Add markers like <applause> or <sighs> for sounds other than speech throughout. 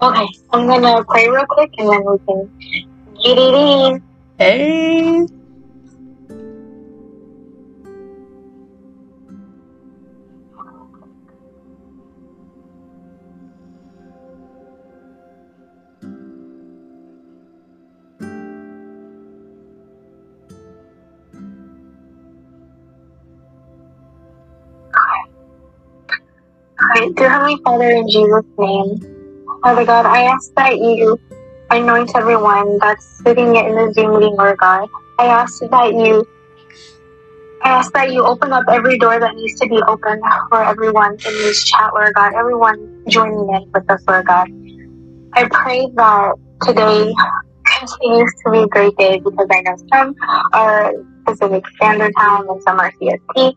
Okay, I'm gonna pray real quick and then we can get it in. Hey. Alright, dear Heavenly Father, in Jesus' name, Father God, I ask that you anoint everyone that's sitting in the Zoom meeting, Lord God. I ask that you I ask that you open up every door that needs to be opened for everyone in this chat, Lord God, everyone joining in with us, Lord God. I pray that today continues to be a great day because I know some are Pacific Standard Time and some are CST.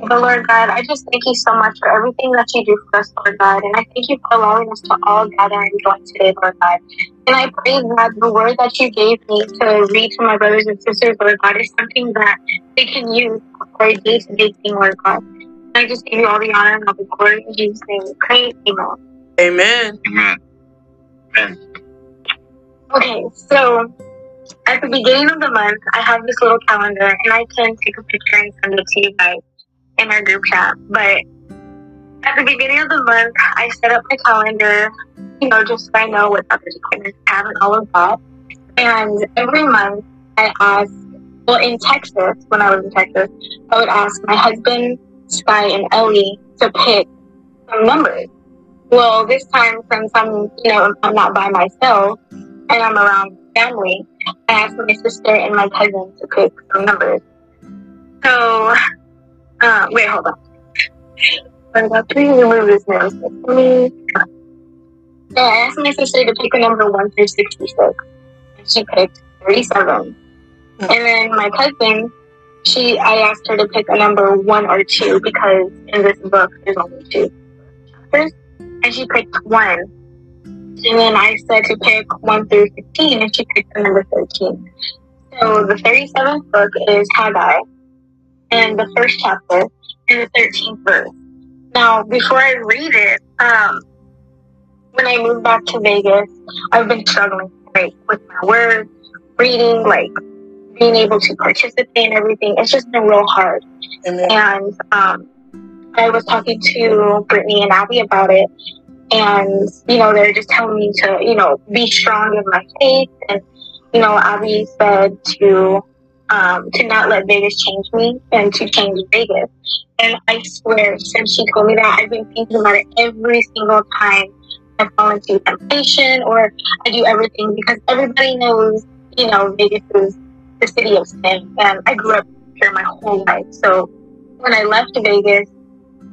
But Lord God, I just thank you so much for everything that you do for us, Lord God. And I thank you for allowing us to all gather and join today, Lord God. And I pray that the word that you gave me to read to my brothers and sisters, Lord God, is something that they can use for a day to day thing, Lord God. And I just give you all the honor and all the glory in Jesus' name. We pray, amen. Amen. Amen. Amen. Okay, so at the beginning of the month, I have this little calendar, and I can take a picture and send it to you guys in our group chat. But at the beginning of the month, I set up my calendar, you know, just so I know what other appointments I have and all of that. And every month, I ask, well, in Texas, when I was in Texas, I would ask my husband, Sky, and Ellie to pick some numbers. Well, this time, since I'm, you know, I'm not by myself and I'm around family, I asked my sister and my cousin to pick some numbers. So, uh, wait, hold on. I got three remove now. Me. I asked my sister to pick a number 1 through 66. And she picked 37. And then my cousin, she, I asked her to pick a number 1 or 2 because in this book there's only two chapters. And she picked 1. And then I said to pick 1 through 15, and she picked the number 13. So the 37th book is Haggai, and the first chapter, and the 13th verse. Now, before I read it, um, when I moved back to Vegas, I've been struggling right with my words, reading, like being able to participate in everything. It's just been real hard. Amen. And um, I was talking to Brittany and Abby about it, and you know they're just telling me to you know be strong in my faith, and you know Abby said to um, to not let Vegas change me and to change Vegas. And I swear, since she told me that, I've been thinking about it every single time I fall into temptation or I do everything because everybody knows, you know, Vegas is the city of sin. And I grew up here my whole life. So when I left Vegas,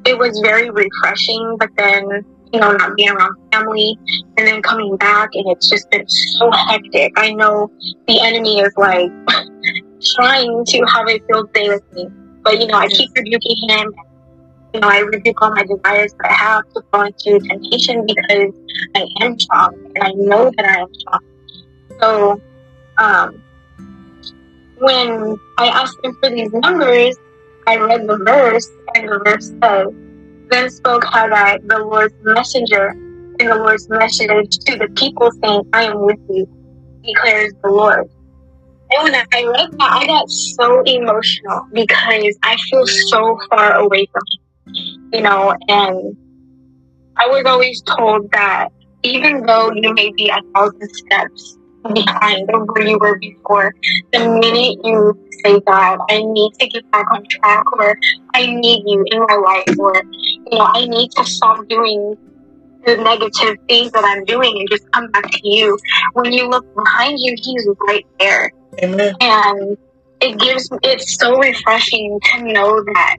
it was very refreshing, but then, you know, not being around family and then coming back and it's just been so hectic. I know the enemy is like <laughs> trying to have a field day with me. But you know, I keep rebuking him. You know, I rebuke all my desires that I have to fall into temptation because I am strong and I know that I am strong. So, um, when I asked him for these numbers, I read the verse, and the verse says, Then spoke Haggai, the Lord's messenger, in the Lord's message to the people, saying, I am with you, declares the Lord. And when I read that, I got so emotional because I feel so far away from him, you know, and I was always told that even though you may be a thousand steps behind of where you were before, the minute you say, God, I need to get back on track, or I need you in my life, or, you know, I need to stop doing the negative things that I'm doing and just come back to you. When you look behind you, he's right there Amen. and it gives me it's so refreshing to know that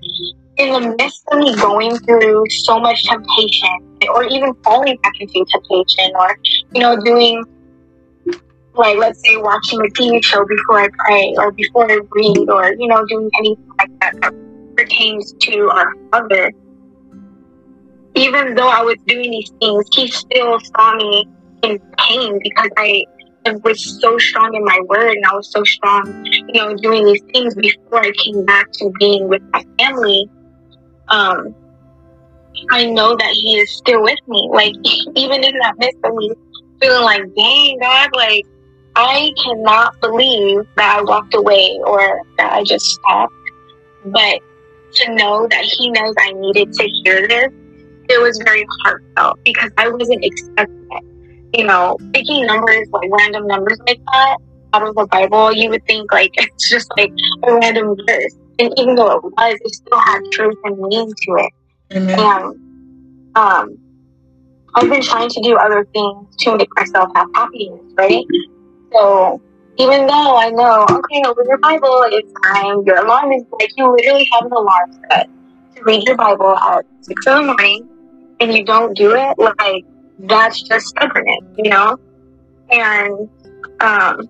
in the midst of me going through so much temptation or even falling back into temptation or you know doing like let's say watching a TV show before I pray or before I read or you know doing anything like that that pertains to our father even though I was doing these things he still saw me in pain because I Was so strong in my word and I was so strong, you know, doing these things before I came back to being with my family. Um, I know that He is still with me. Like, <laughs> even in that midst of me feeling like, dang, God, like, I cannot believe that I walked away or that I just stopped. But to know that He knows I needed to hear this, it was very heartfelt because I wasn't expecting it. You know, picking numbers, like random numbers like that out of the Bible, you would think like <laughs> it's just like a random verse. And even though it was, it still had truth and meaning to it. Amen. And um, I've been trying to do other things to make myself have happiness, right? So even though I know, okay, open your Bible, it's time. Your alarm is like you literally have an alarm set to read your Bible at six in the morning, and you don't do it. Like that's just stubbornness, you know. And um,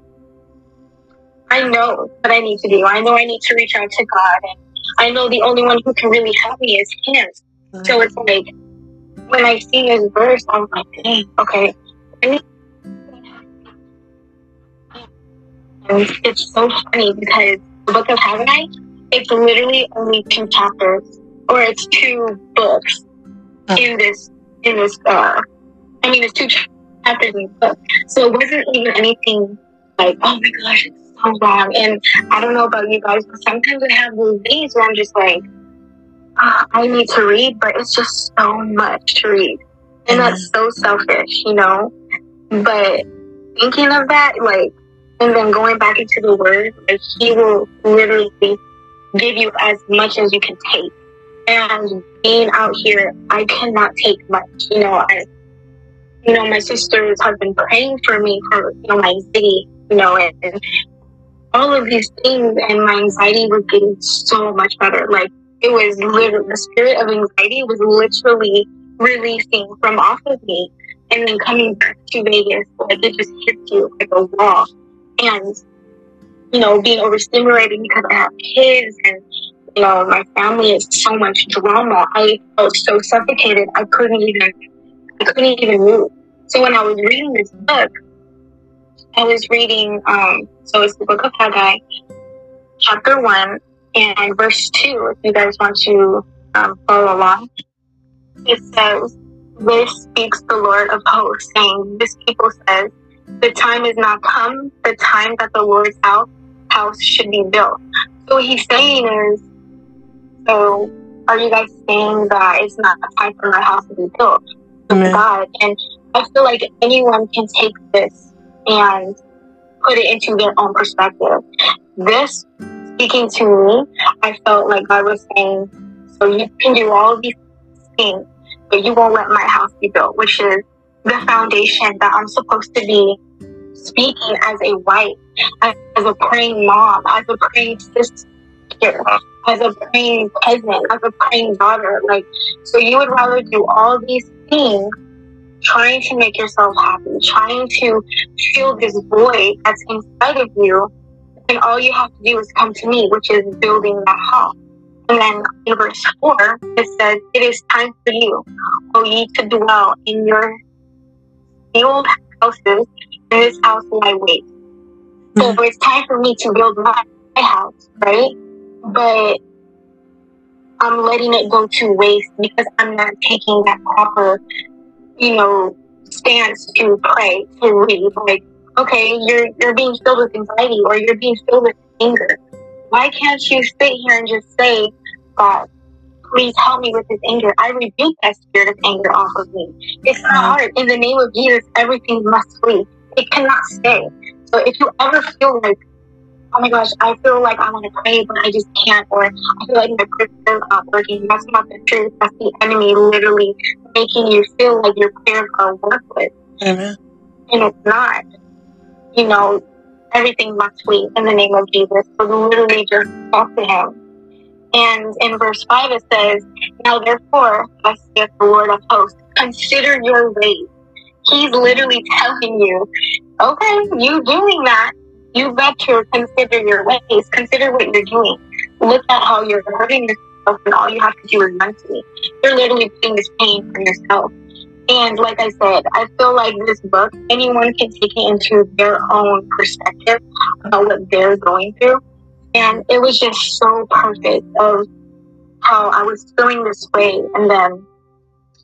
I know what I need to do. I know I need to reach out to God, and I know the only one who can really help me is Him. So it's like when I see His verse, I'm like, dang, okay. And it's so funny because the book of Haggai, it's literally only two chapters, or it's two books in this in this. Uh, I mean, it's two chapters in the book, so it wasn't even anything like, oh my gosh, it's so long. And I don't know about you guys, but sometimes I have those days where I'm just like, ah, I need to read, but it's just so much to read, and that's so selfish, you know. But thinking of that, like, and then going back into the word, like he will literally give you as much as you can take. And being out here, I cannot take much. You know, I, you know, my sisters have been praying for me for you know my anxiety, you know, and, and all of these things, and my anxiety was getting so much better. Like it was literally the spirit of anxiety was literally releasing from off of me, and then coming back to Vegas, like it just hits you like a wall and you know being overstimulated because I have kids and you know my family is so much drama. I felt so suffocated. I couldn't even I couldn't even move. So when I was reading this book, I was reading um so it's the book of Haggai, chapter one and verse two. If you guys want to um, follow along, it says, "This speaks the Lord of hosts, saying, This people says." the time is not come, the time that the Lord's house, house should be built. So what he's saying is, so are you guys saying that it's not the time for my house to be built? Amen. God. And I feel like anyone can take this and put it into their own perspective. This speaking to me, I felt like God was saying, so you can do all these things, but you won't let my house be built, which is the foundation that I'm supposed to be speaking as a wife, as a praying mom, as a praying sister, as a praying cousin, as a praying daughter. Like, so you would rather do all these things trying to make yourself happy, trying to fill this void that's inside of you, and all you have to do is come to me, which is building that house. And then in verse 4, it says, It is time for you, O ye to dwell in your old houses, in this house will I wait. So mm-hmm. it's time for me to build my, my house, right? But I'm letting it go to waste because I'm not taking that proper, you know, stance to pray, to read. Like, okay, you're you're being filled with anxiety or you're being filled with anger. Why can't you sit here and just say, God, please help me with this anger. I rebuke that spirit of anger off of me. It's not mm. hard. In the name of Jesus, everything must flee. It cannot stay. So if you ever feel like, oh my gosh, I feel like I want to pray, but I just can't, or I feel like my prayer is not working, that's not the truth. That's the enemy literally making you feel like your prayers are worthless. Amen. And it's not. You know, everything must flee in the name of Jesus. So literally just talk to him. And in verse 5 it says, Now therefore, thus saith the Lord of hosts, consider your ways. He's literally telling you, okay, you doing that, you better consider your ways. Consider what you're doing. Look at how you're hurting yourself and all you have to do is run to me. You're literally putting this pain for yourself. And like I said, I feel like this book, anyone can take it into their own perspective about what they're going through. And it was just so perfect of how I was feeling this way. And then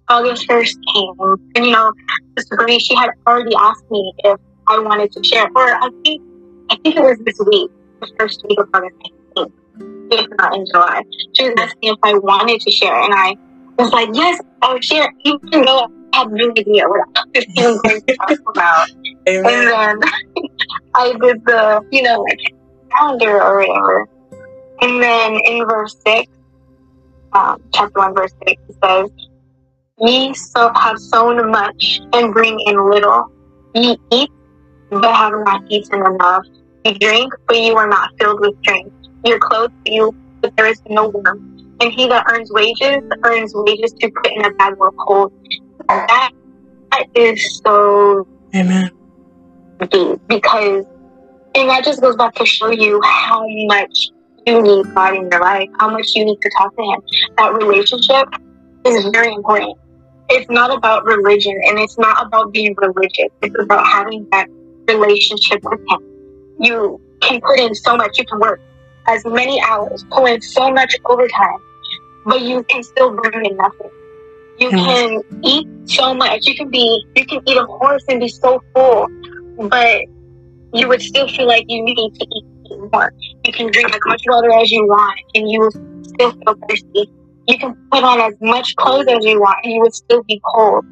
August 1st came, and you know, Sister Bernie, she had already asked me if I wanted to share, or I think, I think it was this week, the first week of August 19th, if not in July. She was asking if I wanted to share, and I was like, yes, I'll share, even though I had no idea what I was even going to talk <laughs> about. Amen. And then <laughs> I did the, you know, like calendar or whatever. And then in verse 6, um, chapter 1, verse 6, it says, Ye so have sown much and bring in little. Ye eat, but have not eaten enough. You drink, but you are not filled with drink. Your clothes you, but there is no warmth. And he that earns wages, earns wages to put in a bag of cold. That, that is so Amen. deep because and that just goes back to show you how much you need God in your life, how much you need to talk to Him. That relationship is very important. It's not about religion and it's not about being religious. It's about having that relationship with Him. You can put in so much, you can work as many hours, pull in so much overtime, but you can still bring in nothing. You mm-hmm. can eat so much. You can be, you can eat a horse and be so full, but you would still feel like you need to eat more. You can drink as much water as you want, and you will still feel thirsty. You can put on as much clothes as you want, and you would still be cold.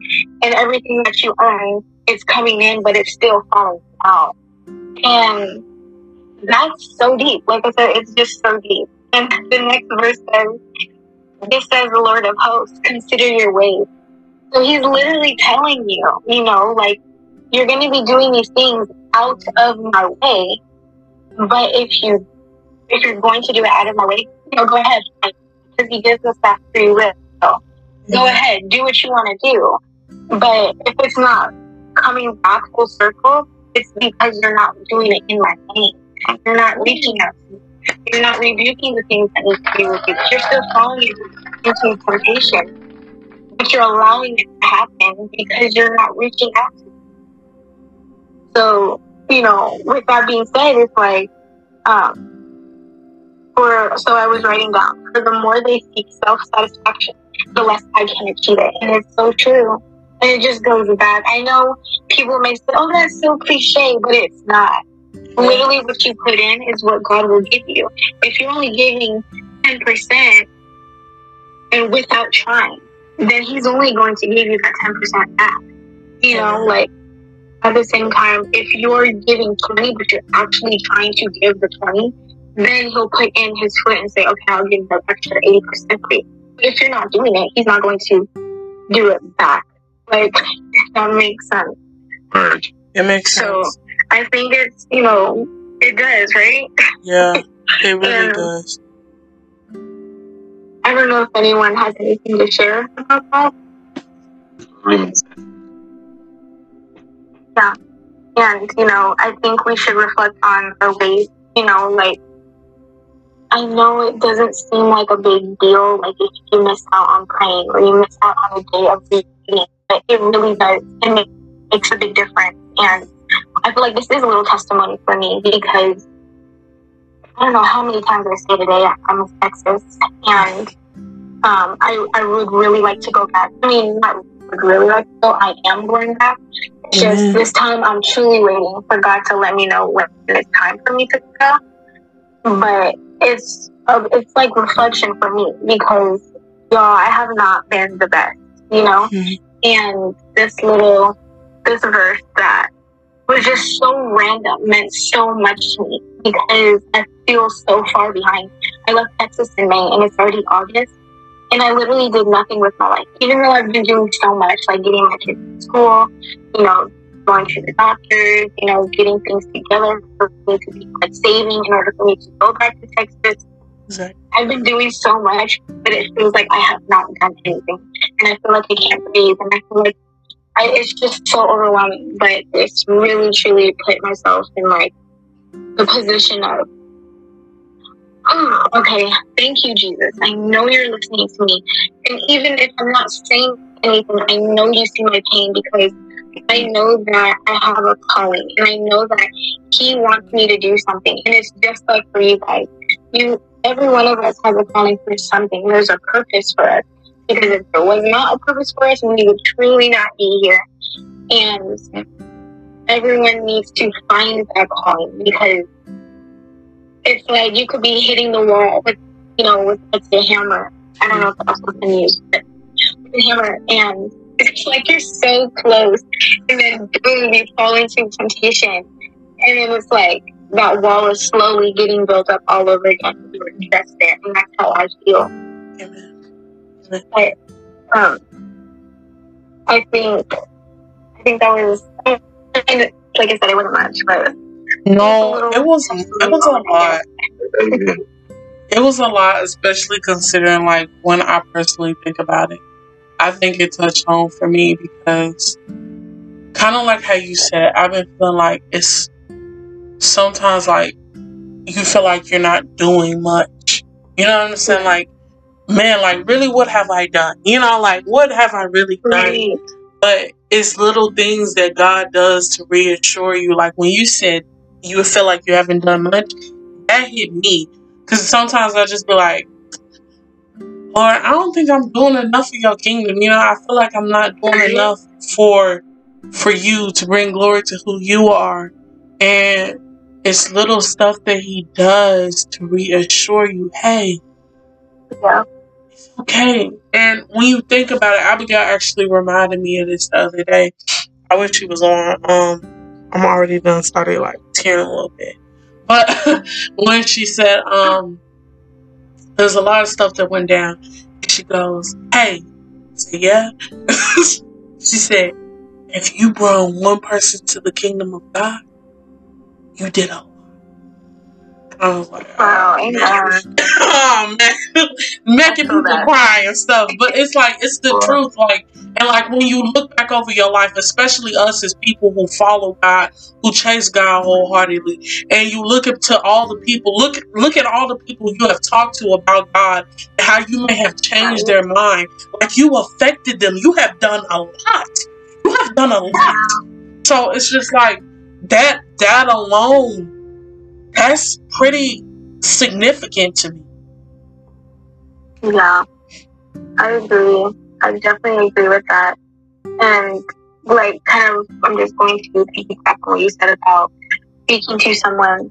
And everything that you earn is coming in, but it's still falling out. And that's so deep. Like I said, it's just so deep. And the next verse says, This says the Lord of hosts, consider your ways. So he's literally telling you, you know, like, you're going to be doing these things out of my way. But if you if you're going to do it out of my way, you know, go ahead. Because he gives us that free will. So go mm-hmm. ahead, do what you want to do. But if it's not coming back full circle, it's because you're not doing it in my name. You're not reaching out. to me. You're not rebuking the things that need to be rebuked. You're still falling into temptation, but you're allowing it to happen because you're not reaching out to me. So, you know, with that being said, it's like, um, for so I was writing down for the more they seek self satisfaction, the less I can achieve it, and it's so true. And it just goes back. I know people may say, "Oh, that's so cliche," but it's not. Literally, what you put in is what God will give you. If you're only giving ten percent and without trying, then He's only going to give you that ten percent back. You know, like at the same time, if you're giving 20, but you're actually trying to give the 20, then he'll put in his foot and say, okay, I'll give the extra 80% for you. But if you're not doing it, he's not going to do it back. Like, that makes sense. Right. It makes So sense. I think it's, you know, it does, right? Yeah, it really Yeah. does. I don't know if anyone has anything to share about that. Yeah. And, you know, I think we should reflect on our ways, you know, like, I know it doesn't seem like a big deal, like if you miss out on praying or you miss out on a day of reading, but it really does. It makes a big difference. And I feel like this is a little testimony for me because I don't know how many times I say today I'm in Texas and um, I, I would really like to go back. I mean, not would really like to go, I am going back. Just Amen. this time I'm truly waiting for God to let me know when it's time for me to go. But it's uh, it's like reflection for me because y'all, I have not been the best, you know. Mhm. And this little this verse that was just so random meant so much to me because I feel so far behind. I left Texas in May and it's already August. And I literally did nothing with my life. Even though I've been doing so much, like getting my kids to school, you know, going to the doctors, you know, getting things together for me to be like saving in order for me to go back to Texas. Exactly. I've been doing so much, but it feels like I have not done anything. And I feel like I can't breathe. And I feel like I, it's just so overwhelming. But it's really, truly put myself in like the position of, oh, okay, thank you, Jesus. I know you're listening to me. And even if I'm not saying anything, I know you see my pain because I know that I have a calling and I know that He wants me to do something. And it's just like for you guys. You every one of us has a calling for something. There's a purpose for us. Because if there was not a purpose for us, we would truly not be here. And everyone needs to find that calling because it's like you could be hitting the wall with, you know, with let's say hammer. I don't know if that's what can use, but a hammer, and it's like you're so close, and then boom, you fall into temptation, and then it's like that wall is slowly getting built up all over again. You're just there, and that's how I feel. Amen. But um, I think I think that was and like I said, it wasn't much, but No, it was it was a lot. It was a lot, especially considering like when I personally think about it. I think it touched home for me because kind of like how you said, I've been feeling like it's sometimes like you feel like you're not doing much. You know what I'm saying? Like, man, like really what have I done? You know, like what have I really done? right, but it's little things that God does to reassure you. Like when you said you feel like you haven't done much, that hit me. Because sometimes I just be like, Lord, I don't think I'm doing enough for your kingdom. You know, I feel like I'm not doing Right. enough for for you to bring glory to who you are. And it's little stuff that he does to reassure you, hey, yeah, Okay. And when you think about it, Abigail actually reminded me of this the other day. I wish she was on. Um, I'm already done started like tearing a little bit. But <laughs> when she said, um, there's a lot of stuff that went down. She goes, Hey, said, yeah. <laughs> she said, if you brought one person to the kingdom of God, you did a lot. I was like, Wow, oh, amen. man. oh man, making people that. cry and stuff. But it's like it's the truth. Like and like when you look back over your life, especially us as people who follow God, who chase God wholeheartedly, and you look up to all the people, look look at all the people you have talked to about God, how you may have changed their mind. Like you affected them. You have done a lot. You have done a lot. So it's just like that. That alone, that's pretty significant to me. Yeah, I agree. I definitely agree with that. And like, kind of, I'm just going to piggyback on what you said about speaking to someone.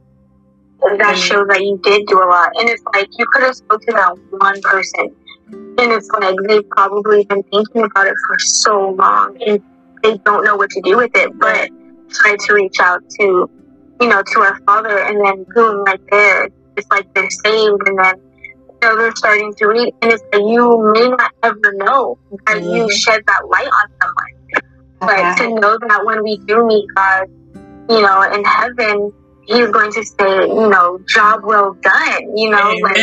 That Mhm. shows that you did do a lot. And it's like you could have spoke to that one person, and it's like they've probably been thinking about it for so long, and they don't know what to do with it. But try to reach out to, you know, to our Father, and then boom, right there, it's like they're saved, and then you know, they're starting to read, and it's like you may not ever know that you Mhm. shed that light on someone. But Mhm. to know that when we do meet God, you know, in heaven, He's going to say, you know, job well done. You know, like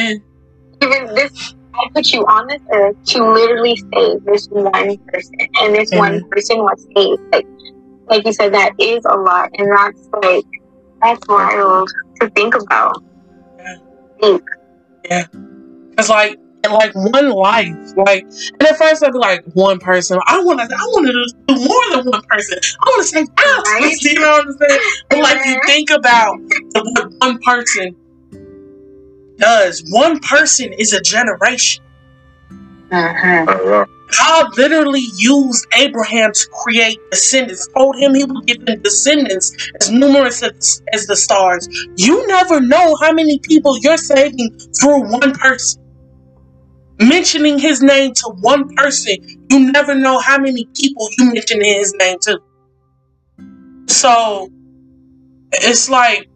even this, I put you on this earth to literally save this one person, and this one person was saved. Like, like you said, that is a lot, and that's like that's wild to think about. Think. It's like and like one life. Like and at first I'd be like one person. I wanna I wanna do more than one person. I wanna say thousands. Right. <laughs> You know what I'm saying? But like you uh-huh. think about what one person does. One person is a generation. Mhm. God literally used Abraham to create descendants, told him he would give him descendants as numerous as, as the stars. You never know how many people you're saving through one person. Mentioning his name to one person, you never know how many people you mention his name to. So it's like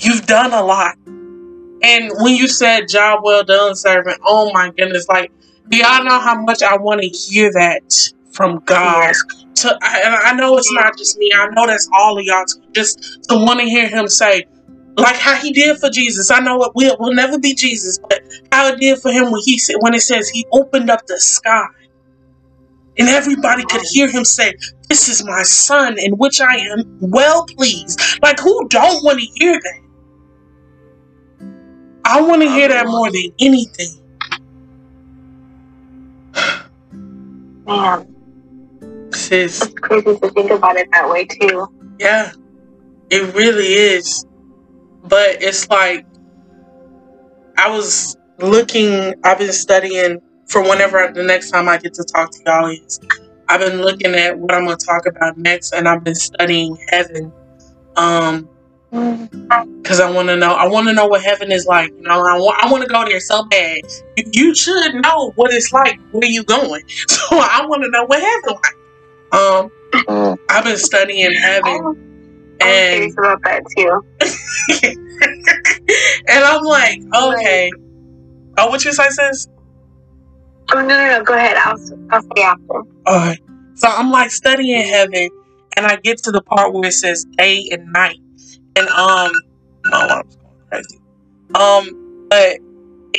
you've done a lot. And when you said job well done, servant, oh my goodness, like do y'all know how much I want to hear that from God? To I, and I know it's not just me. I know that's all of y'all. Too, just to want to hear Him say, like how He did for Jesus. I know it will will never be Jesus, but how it did for Him when He said when it says He opened up the sky, and everybody could hear Him say, "This is my Son, in which I am well pleased." Like who don't want to hear that? I want to hear that more than anything. Man, Sis. it's crazy to think about it that way too. Yeah, it really is. But it's like I was looking, I've been studying for whenever the next time I get to talk to y'all is I've been looking at what I'm going to talk about next, and I've been studying heaven. Um, because I want to know. I want to know what heaven is like. You know, I want. I want to go there so bad. You, you should know what it's like. Where you going? <laughs> So I want to know what heaven like. Um, Mm. I've been studying heaven, I'm and curious about that too. <laughs> and I'm like, okay. Oh, what you say, sis? Oh no, no, no. Go ahead. I'll I'll say after. Alright. So I'm like studying heaven, and I get to the part where it says day and night, and um, no, I'm going crazy. Um, but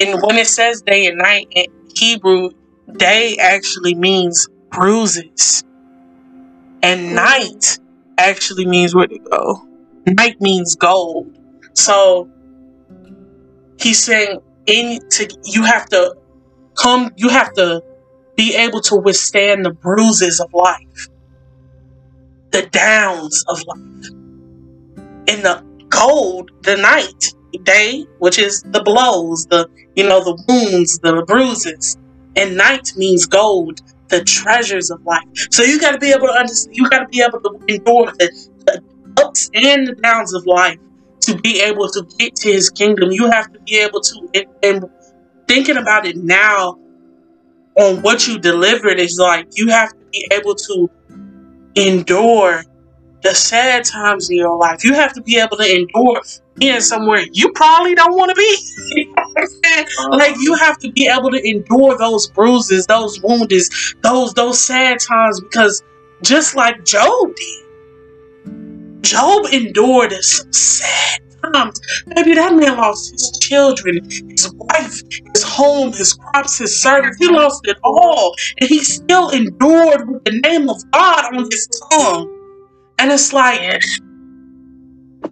and when it says day and night in Hebrew, day actually means bruises, and night actually means where to go. Night means gold. So he's saying in to you have to come you have to be able to withstand the bruises of life, the downs of life. In the gold, the night, day, which is the blows, the you know, the wounds, the bruises. And night means gold, the treasures of life. So you gotta be able to understand you gotta be able to endure the, the ups and the downs of life to be able to get to his kingdom. You have to be able to and, and thinking about it now on what you delivered is like you have to be able to endure the sad times in your life. You have to be able to endure being somewhere you probably don't want to be. <laughs> Like you have to be able to endure those bruises, those wounds, those those sad times because just like Job did. Job endured some sad times. Maybe that man lost his children, his wife, his home, his crops, his servants. He lost it all. And he still endured with the name of God on his tongue. And it's like,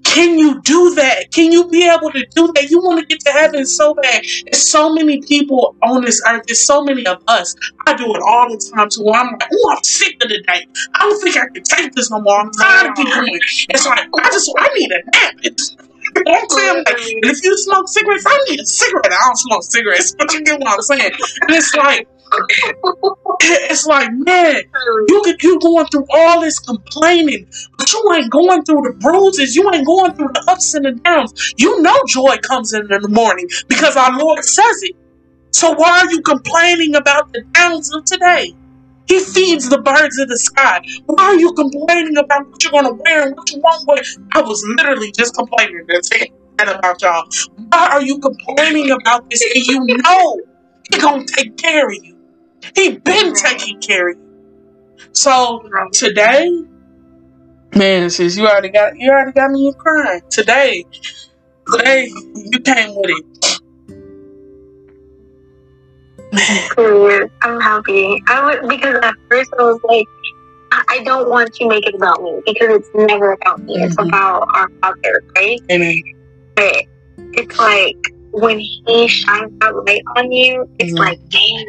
can you do that? Can you be able to do that? You want to get to heaven so bad. There's so many people on this earth. There's so many of us. I do it all the time too. I'm like, oh, I'm sick of the day. I don't think I can take this no more. I'm tired of doing it. It's like, I just, I need a nap. <laughs> It's, you know I'm saying? Like, and if you smoke cigarettes, I need a cigarette. I don't smoke cigarettes, <laughs> but you get what I'm saying. And it's like, <laughs> it's like, man, you could you going through all this complaining, but you ain't going through the bruises. You ain't going through the ups and the downs. You know joy comes in in the morning because our Lord says it. So why are you complaining about the downs of today? He feeds the birds of the sky. Why are you complaining about what you're gonna wear and what you won't wear? I was literally just complaining that's it, about y'all. Why are you complaining about this and you know he gonna take care of you? He been taking care of you. So today, man, sis, you already got you already got me crying. Today, today you came with it. Man, I'm happy. I would because at first I was like, I don't want to make it about me because it's never about me. It's Mhm. about our Father, right? amen. But it's like when He shines that light on you, it's Mhm. like, dang,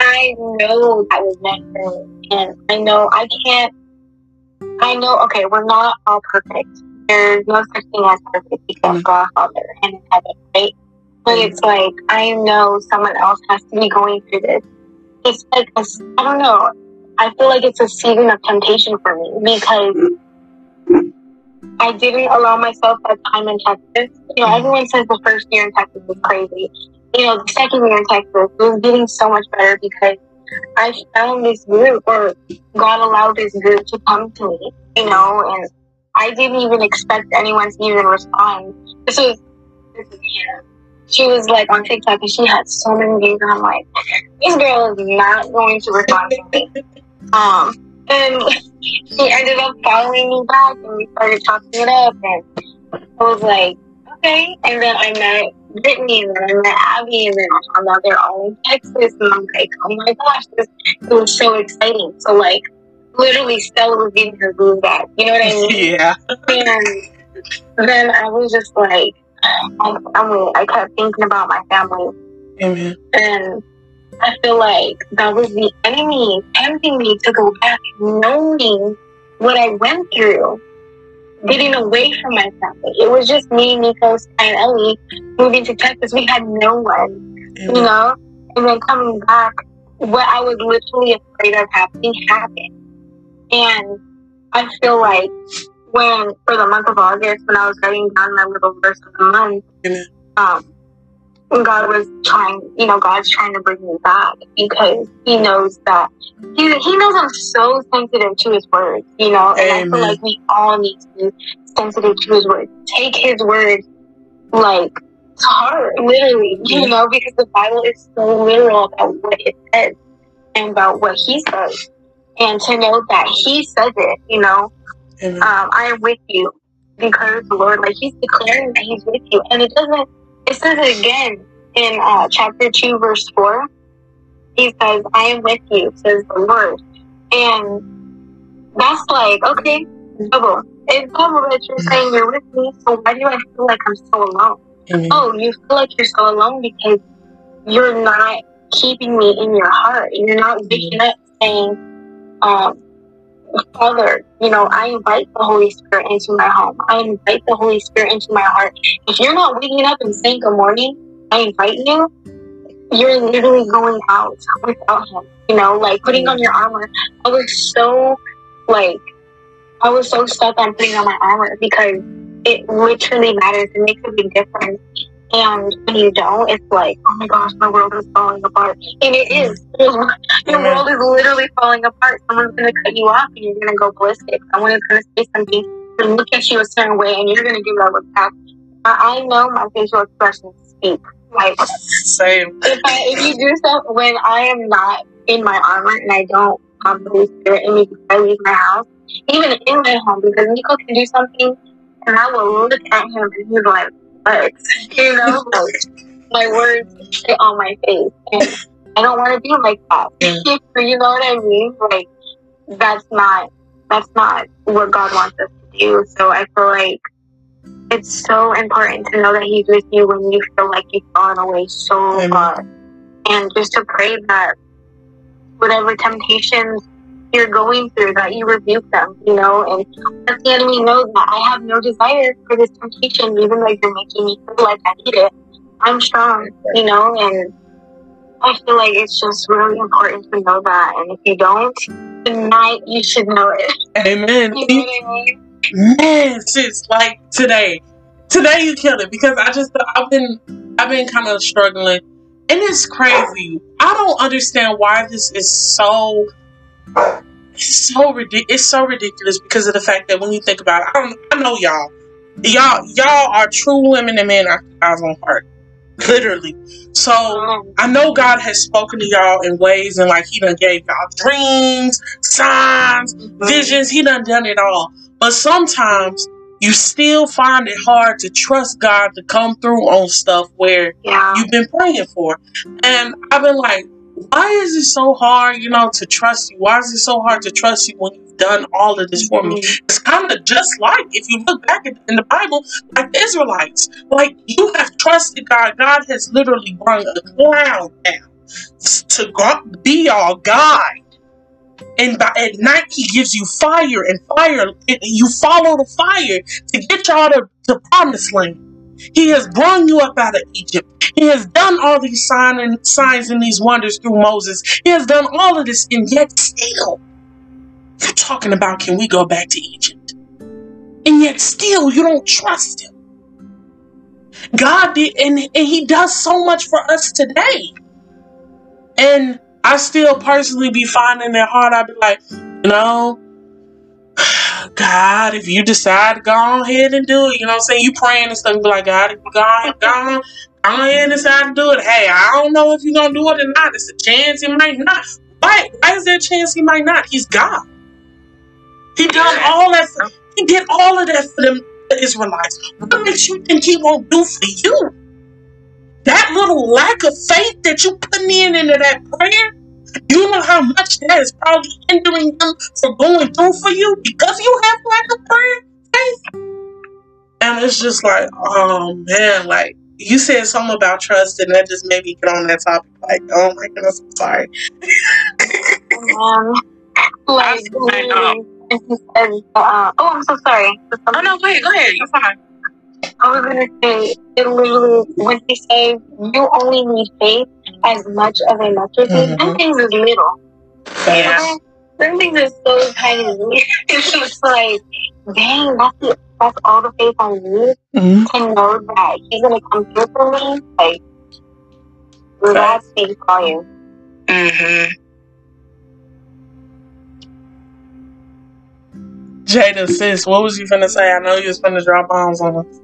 I know that was meant for me, and I know I can't. I know. Okay, we're not all perfect. There's no such thing as perfect because. God, Father, and in heaven, right? But Mhm. it's like I know someone else has to be going through this. It's like a s- I don't know. I feel like it's a season of temptation for me because I didn't allow myself that time in Texas. You know, everyone says the first year in Texas was crazy. You know, the second year in Texas it was getting so much better because I found this group, or God allowed this group to come to me. You know, and I didn't even expect anyone to even respond. This was this was Hannah. She was like on TikTok and she had so many views, and I'm like, this girl is not going to respond to me. Um, and <laughs> she ended up following me back, and we started talking it up, and I was like, okay. And then I met Brittany, and then I met Abby, and then I found out they're all in Texas, and I'm like, oh my gosh, this it was so exciting. So like, literally, Stella was getting her groove back. You know what I mean? <laughs> yeah. And then I was just like, my family. I kept thinking about my family, Amen. and I feel like that was the enemy tempting me to go back, knowing what I went through, getting away from my family. It was just me, Nico, Sky, and Ellie moving to Texas. We had no one, you know? And then coming back, what I was literally afraid of happening happened. And I feel like when, for the month of August, when I was writing down my little verse of the month, um, God was trying, you know, God's trying to bring me back because He knows that He, he knows I'm so sensitive to His words, you know, and Amen. I feel like we all need to be sensitive to His words. Take His word like to heart, literally, you know, because the Bible is so literal about what it says and about what He says, and to know that He says it, you know, um, I am with you because the Lord, like He's declaring that He's with you, and it doesn't it says it again in uh, chapter 2, verse 4. He says, I am with you, says the Lord. And that's like, okay, double. It's double that you're saying you're with me, so why do I feel like I'm so alone? Mm-hmm. Oh, you feel like you're so alone because you're not keeping me in your heart. You're not waking up saying, um, Father, you know, I invite the Holy Spirit into my home. I invite the Holy Spirit into my heart. If you're not waking up and saying good morning, I invite you, you're literally going out without Him. You know, like putting on your armor. I was so, like, I was so stuck on putting on my armor because it literally matters. It makes a big difference. And when you don't, it's like, oh my gosh, my world is falling apart. And it is. <laughs> Your world is literally falling apart. Someone's going to cut you off and you're going to go ballistic. Someone is going to say something and look at you a certain way and you're going to give that look back. I know my facial expressions speak. Like, same. If, I, if you do something when I am not in my armor and I don't have the Holy Spirit in me before I leave my house, even in my home, because Nico can do something and I will look at him and he's like, words. <laughs> You know, like my words sit on my face, and I don't want to be like that. <laughs> you know what I mean? Like that's not that's not what God wants us to do. So I feel like it's so important to know that He's with you when you feel like you've fallen away so Amen. far, and just to pray that whatever temptations you're going through, that you rebuke them, you know, and let the enemy know that I have no desire for this temptation, even though you're making me feel like I need it. I'm strong, you know, and I feel like it's just really important to know that. And if you don't, tonight you should know it. Amen. <laughs> you know what I mean? Man, sis, like today, today you killed it because I just I've been I've been kind of struggling, and it's crazy. I don't understand why this is so it's so ridiculous. It's so ridiculous because of the fact that when you think about it, I, don't, I know y'all, y'all, y'all are true women and men after God's own heart, literally. So I know God has spoken to y'all in ways and like He done gave y'all dreams, signs, visions. He done done it all. But sometimes you still find it hard to trust God to come through on stuff where yeah. you've been praying for. And I've been like, why is it so hard, you know, to trust you? Why is it so hard to trust you when you've done all of this for me? Mm-hmm. It's kind of just like if you look back in the Bible, like the Israelites, like you have trusted God. God has literally brought a cloud down to be your guide. And by, at night, he gives you fire, and fire, you follow the fire to get y'all to the promised land. He has brought you up out of Egypt. He has done all these sign and, signs and these wonders through Moses. He has done all of this, and yet still, you're talking about can we go back to Egypt? And yet still, you don't trust him. God did, and, and he does so much for us today. And I still personally be finding it hard. I'd be like, you know, <sighs> God, if you decide, to go ahead and do it. You know what I'm saying? You praying and stuff, be like, God, if you go, go, and decide to do it. Hey, I don't know if you're gonna do it or not. It's a chance he might not. Why? Why is there a chance he might not? He's God. He done all that. For, he did all of that for them the Israelites. What makes you think he won't do for you? That little lack of faith that you putting in into that prayer you know how much that is probably hindering them from going through for you because you have like a prayer faith. And it's just like, oh man, like you said something about trust, and that just made me get on that topic. Like, oh my goodness, I'm sorry. um, like, I know. Uh, oh, I'm so sorry. Oh no, go ahead, go ahead. You're fine. I was gonna say it literally when they say you only need faith as much of a mustard seed, Mhm. some things is little. Yeah. Some things is so tiny. <laughs> it's just like, dang, that's the, that's all the faith I need Mhm. to know that he's gonna come through for me. Like that speaks volumes. Mm-hmm. Jada, sis, what was you finna say? I know you was finna drop bombs on us.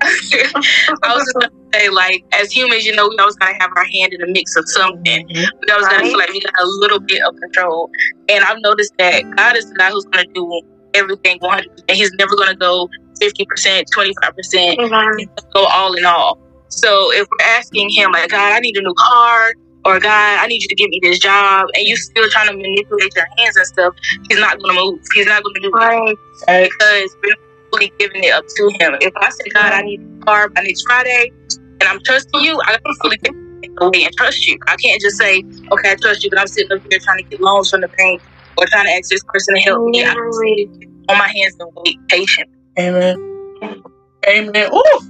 <laughs> I was just gonna say, like, as humans, you know, we always gotta have our hand in the mix of something. Mhm. We always gotta Right. feel like we got a little bit of control. And I've noticed that God is the guy who's gonna do everything 100. percent He's never gonna go 50 percent, 25 percent. Mhm. go all in all. So if we're asking him, like, God, I need a new car, or God, I need you to give me this job, and you still trying to manipulate your hands and stuff, he's not going to move. He's not going to do it Right. Hey, because we're not fully giving it up to him. If I say, God, I need a car by next Friday, and I'm trusting you, I can fully take it away and trust you. I can't just say, okay, I trust you, but I'm sitting up here trying to get loans from the bank or trying to ask this person to help me. I can Literally. on my hands and wait patient. Amen. Amen. Ooh.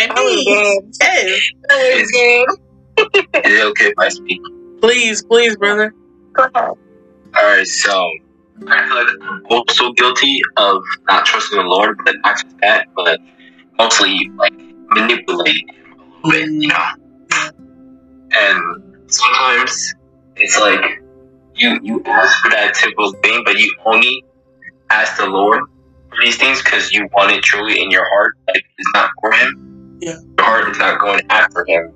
Amen. good. Yes. That was good. Is it okay if I speak? Please, please, brother. Go ahead. Alright, so I feel like I'm also guilty of not trusting the Lord, but not just that, but mostly like manipulating him a little bit, you know. And sometimes it's like you you ask for that typical thing, but you only ask the Lord for these things because you want it truly in your heart. Like it's not for Him. Yeah. Your heart is not going after Him.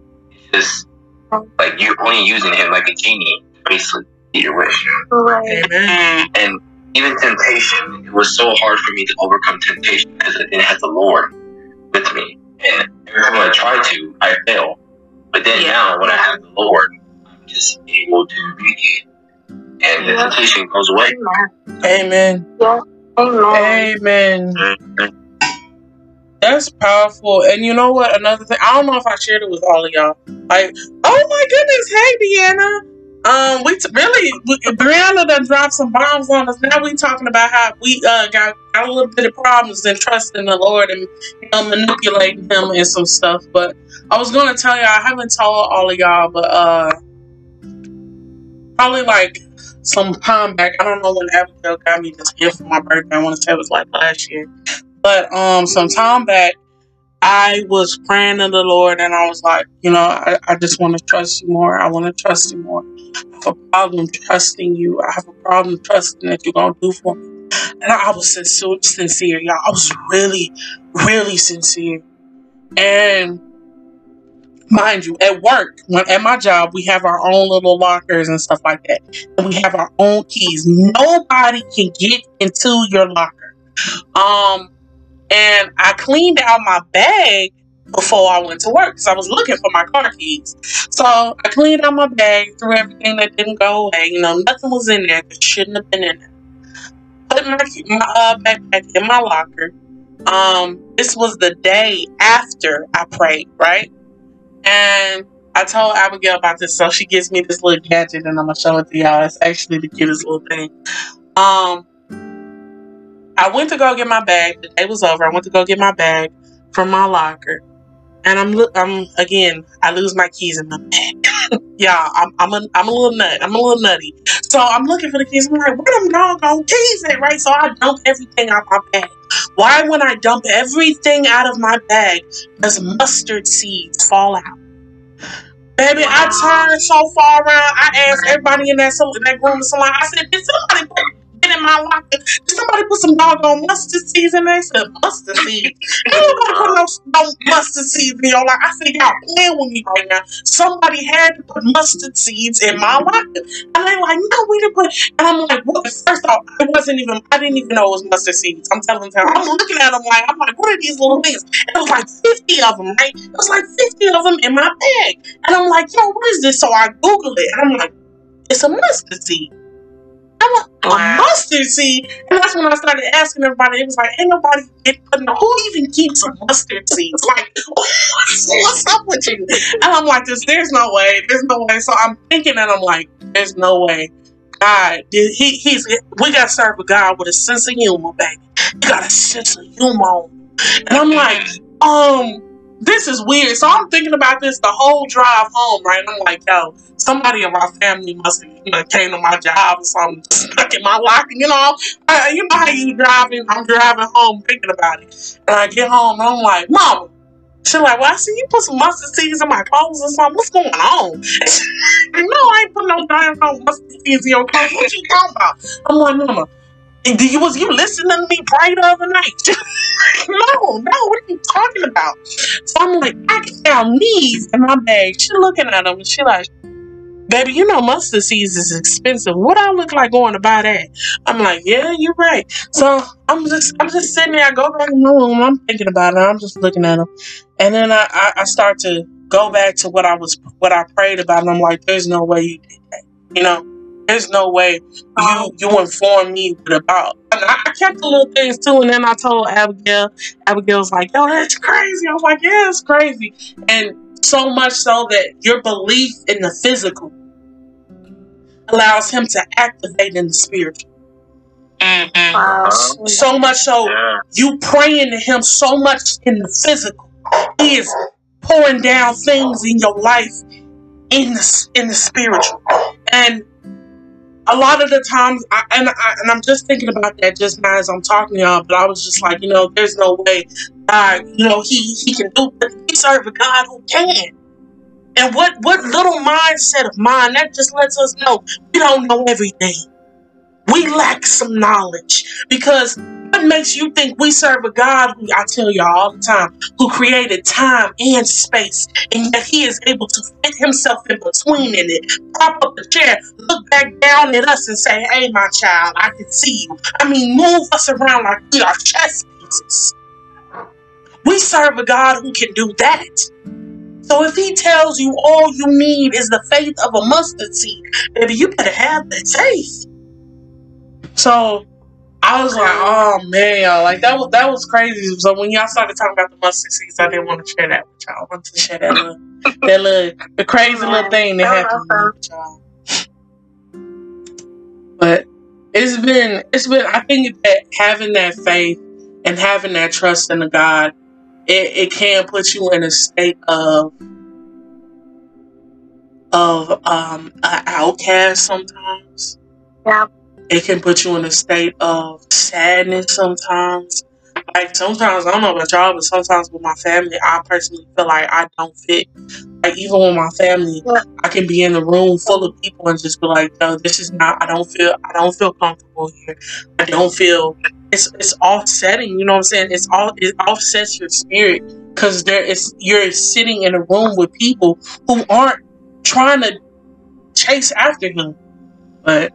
It's just like you're only using Him like a genie, basically. to Your wish. Right. Amen. And even temptation, it was so hard for me to overcome temptation because I didn't have the Lord with me. And every time I try to, I fail. But then Yeah. now, when I have the Lord, I'm just able to make it. And the Yeah. temptation goes away. Amen. Amen. Amen. That's powerful. And you know what? Another thing, I don't know if I shared it with all of y'all. Like, oh my goodness, hey Deanna. Um, we t- really, we, Brianna done dropped some bombs on us. Now we talking about how we uh got, got a little bit of problems in trusting the Lord and you know, manipulating Him and some stuff. But I was gonna tell y'all, I haven't told all of y'all, but uh, probably like some time back. I don't know when Abigail got me this gift for my birthday. I want to say it was like last year. But um, some time back, I was praying to the Lord, and I was like, you know, I, I just want to trust you more. I want to trust you more. I have a problem trusting you. I have a problem trusting that you're gonna do for me. And I was sincere, sincere, y'all. I was really, really sincere. And mind you, at work, when at my job, we have our own little lockers and stuff like that, and we have our own keys. Nobody can get into your locker. Um, and I cleaned out my bag before I went to work because I was looking for my car keys. So I cleaned out my bag, threw everything that didn't go away. You know, nothing was in there that shouldn't have been in there. Put my, my uh, backpack in my locker. Um, this was the day after I prayed, right? And I told Abigail about this, so she gives me this little gadget, and I'm gonna show it to y'all. It's actually the cutest little thing. Um, I went to go get my bag. The day was over. I went to go get my bag from my locker, and I'm. I'm again. I lose my keys in my bag. <laughs> yeah, I'm I'm a, I'm a little nut. I'm a little nutty. So I'm looking for the keys. I'm like, where them doggone keys at? Right. So I dump everything out my bag. Why, when I dump everything out of my bag, does mustard seeds fall out? Baby, I turned so far around. I asked everybody in that sal- in that room salon. I said, "Did somebody put it in my locker? Did somebody put some doggone mustard seeds in there?" They said, "Mustard seeds? <laughs> Ain't nobody put no, no mustard seeds in your locker." I said, "Y'all playing with me right now? Somebody had to put mustard seeds in my locker." And they like, "No, we didn't put." And I'm like, "What?" First off, it wasn't even. I didn't even know it was mustard seeds. I'm telling them. I'm looking at them like, I'm like, "What are these little things?" It was like 50 of them, right? It was like 50 of them in my bag. And I'm like, yo, what is this? So I Google it. And I'm like, it's a mustard seed. I'm like, a mustard seed? And that's when I started asking everybody. It was like, ain't nobody get, who even keeps a mustard seeds? Like, what's, what's up with you? And I'm like, this, there's no way. There's no way. So I'm thinking and I'm like, there's no way. God, he, he's, we got to serve a God with a sense of humor, baby. You got a sense of humor. And I'm like, um, this is weird. So I'm thinking about this the whole drive home, right? And I'm like, yo, somebody in my family must have you know, came to my job or something, stuck in my locker. You know, I, you know how you driving. I'm driving home thinking about it. And I get home and I'm like, Mama. She's like, well, I see you put some mustard seeds in my clothes or something. What's going on? <laughs> no, I ain't put no damn mustard seeds in your clothes. What you talking about? I'm like, Mama, do you was you listening to me pray the other night? <laughs> no, no, what are you talking about? So I'm like, I can found these in my bag. She looking at them and she like, baby, you know mustard seeds is expensive. What I look like going to buy that? I'm like, yeah, you're right. So I'm just I'm just sitting there. I go back in the room. I'm thinking about it. I'm just looking at them, and then I, I, I start to go back to what I was what I prayed about, and I'm like, there's no way you did that. You know, there's no way you you inform me about. And I, I kept the little things too, and then I told Abigail. Abigail was like, "Yo, that's crazy." I was like, "Yeah, it's crazy," and so much so that your belief in the physical allows him to activate in the spiritual. Mm-hmm. Wow. So much so Yeah. you praying to him so much in the physical. He is pouring down things in your life in the in the spiritual, and a lot of the times, I, and I, and I'm just thinking about that just now as I'm talking to y'all. But I was just like, you know, there's no way, God, you know, he he can do, but we serve a God who can. And what what little mindset of mine that just lets us know we don't know everything. We lack some knowledge because what makes you think we serve a God who I tell y'all all the time, who created time and space, and yet He is able to fit Himself in between in it, prop up the chair, look back down at us, and say, "Hey, my child, I can see you." I mean, move us around like we are chess pieces. We serve a God who can do that. So if He tells you all you need is the faith of a mustard seed, baby, you better have that faith. So I was like, oh man, y'all, like that was that was crazy. So when y'all started talking about the mustard seeds, I didn't want to share that with y'all. I wanted to share that little, that little, the crazy little thing that happened with y'all. But it's been, it's been. I think that having that faith and having that trust in the God, it, it can put you in a state of of um an outcast sometimes. Yeah. It can put you in a state of sadness sometimes. Like sometimes I don't know about y'all, but sometimes with my family, I personally feel like I don't fit. Like even with my family, I can be in a room full of people and just be like, "No, this is not. I don't feel. I don't feel comfortable here. I don't feel." It's it's offsetting. You know what I'm saying? It's all it offsets your spirit because there is you're sitting in a room with people who aren't trying to chase after him. But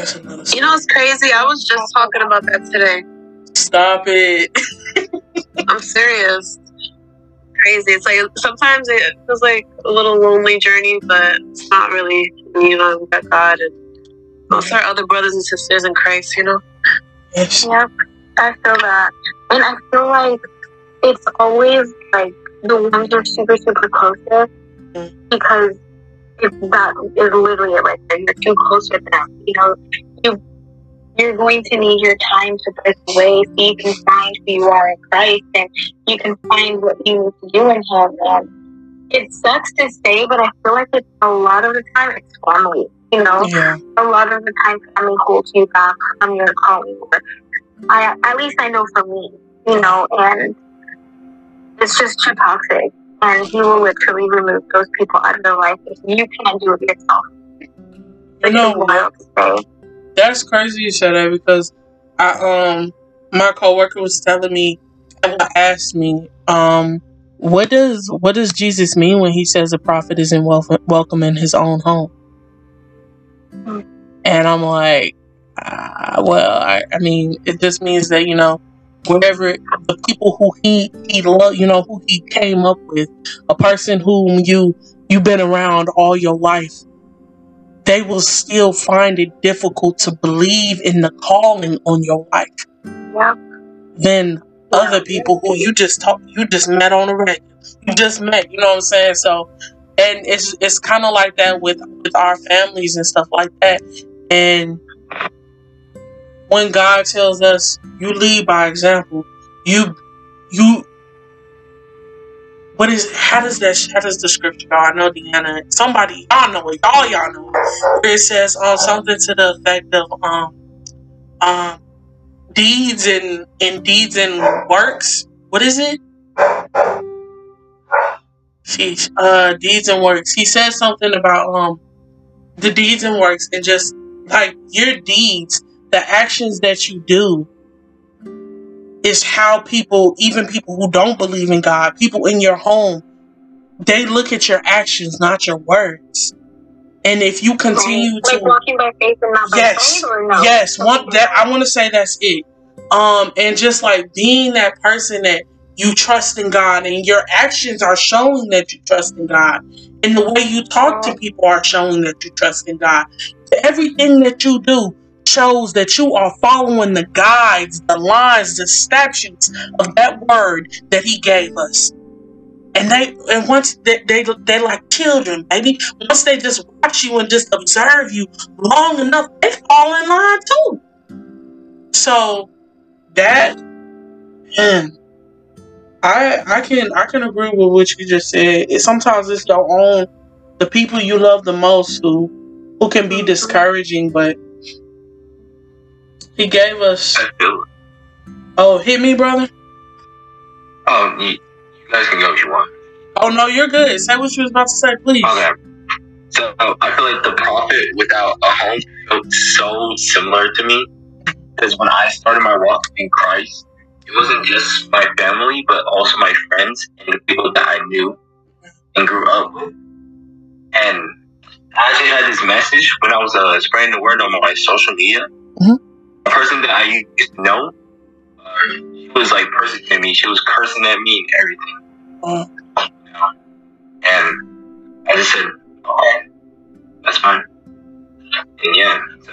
that's another You know, it's crazy. I was just talking about that today. Stop it. I'm serious. Crazy. It's like sometimes it feels like a little lonely journey, but it's not really. You know, we've got God and also our other brothers and sisters in Christ. You know. Yes. Yeah, I feel that. And I feel like it's always like the ones you're super, super close to mm. because if that is literally it right there. You're too close to them. You know, you you're going to need your time to put away so you can find who you are in Christ and you can find what you need to do in him and it sucks to say, but I feel like it's a lot of the time it's family. You know, Yeah. a lot of the time family holds you back from your calling I at least I know for me, you know, and it's just too toxic. And he will literally remove those people out of their life if you can't do it yourself. You know Which is wild. That's crazy you said that because I um my coworker was telling me asked me um what does what does Jesus mean when he says a prophet isn't welcome welcome in his own home? Hmm. And I'm like, ah, well, I, I mean, it just means that you know wherever the people who he he love, you know, who he came up with, a person whom you you've been around all your life, they will still find it difficult to believe in the calling on your life Yeah. than other people who you just talk you just met on a regular. You just met, you know what I'm saying? So and it's it's kind of like that with with our families and stuff like that. And when God tells us you lead by example, you you what is how does that how does the scripture go? I know Deanna somebody y'all know it all y'all know it. Where it says um something to the effect of um um deeds and and deeds and works. What is it? Sheesh. Uh deeds and works. He says something about um the deeds and works and just like your deeds, the actions that you do is how people, even people who don't believe in God, people in your home, they look at your actions, not your words. And if you continue to Like to walking by faith and not by Yes, or no? yes, one that I want to say that's it. Um, and just like being that person that you trust in God, and your actions are showing that you trust in God, and the way you talk to people are showing that you trust in God. Everything that you do shows that you are following the guides, the lines, the statutes of that word that He gave us. And they and once they they they like children, baby. Once they just watch you and just observe you long enough, they fall in line too. So that man, I I can I can agree with what you just said. Sometimes it's your own the people you love the most who who can be discouraging, but he gave us I feel. oh hit me brother. Oh, you, you guys can go if you want. Oh no, you're good. Say what you was about to say, please. Okay. So I feel like the prophet without a home felt so similar to me because when I started my walk in Christ, it wasn't just my family, but also my friends and the people that I knew and grew up with. And I actually had this message when I was uh, spreading the word on my social media. Mhm. A person that I used to know, uh, she was like persecuting me. She was cursing at me and everything. Uh, And I just said, okay, that's fine. And yeah, so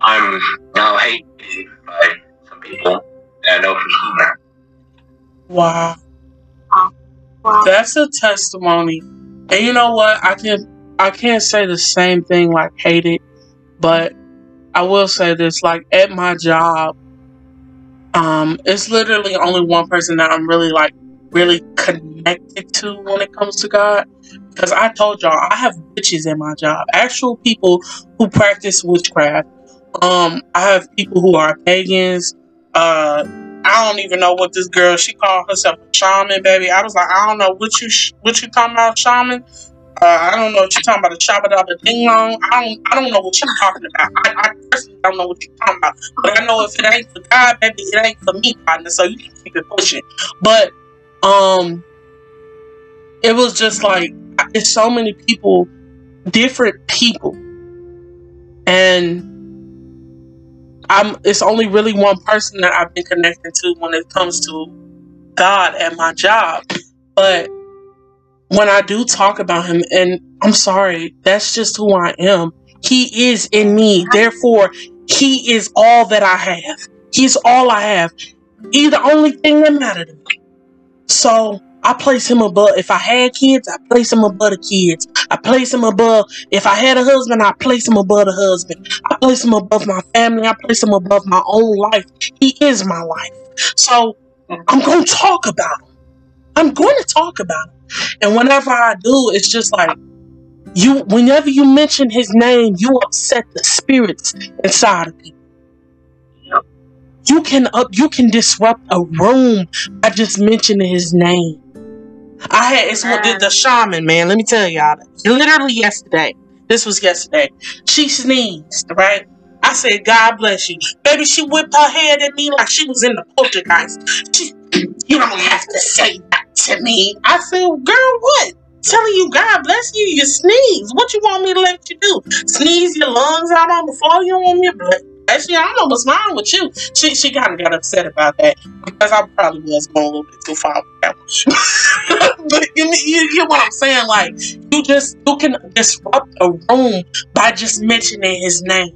I'm now hated by some people that I know from school now. wow. Wow. That's a testimony. And you know what? I can I can't say the same thing like hate it, but I will say this like at my job, um, it's literally only one person that I'm really like really connected to when it comes to God. Because I told y'all I have witches in my job. Actual people who practice witchcraft. Um, I have people who are pagans. Uh I don't even know what this girl. She called herself a shaman, baby. I was like, I don't know what you what you talking about, shaman. Uh, I don't know what you're talking about, a shabba dabba ding long. I don't I don't know what you're talking about. I, I personally don't know what you're talking about. But I know if it ain't for God, baby, it ain't for me, partner. So you can keep it pushing. But um, it was just like it's so many people, different people, and I'm. It's only really one person that I've been connected to when it comes to God at my job. But when I do talk about Him, and I'm sorry, that's just who I am. He is in me. Therefore, He is all that I have. He's all I have. He's the only thing that matters to me. So I place him above. If I had kids, I place him above the kids. I place him above. If I had a husband, I place him above the husband. I place him above my family. I place him above my own life. He is my life. So I'm going to talk about him. I'm going to talk about him. And whenever I do, it's just like you. Whenever you mention his name, you upset the spirits inside of people. You can up. You can disrupt a room by just mentioning his name. I had it's what the, the shaman man. Let me tell y'all. Literally yesterday. This was yesterday. She sneezed. Right. I said, "God bless you, baby." She whipped her head at me like she was in the poltergeist. She, you don't have to say that to me. I said, "Girl, what?" Telling you, God bless you. You sneeze. What you want me to let you do? Sneeze your lungs out on the floor? You want me to bless Actually, I don't know what's wrong with you. She she kind of got upset about that because I probably was going a little bit too far with that one. <laughs> but you, you, you get what I'm saying? Like you just you can disrupt a room by just mentioning his name,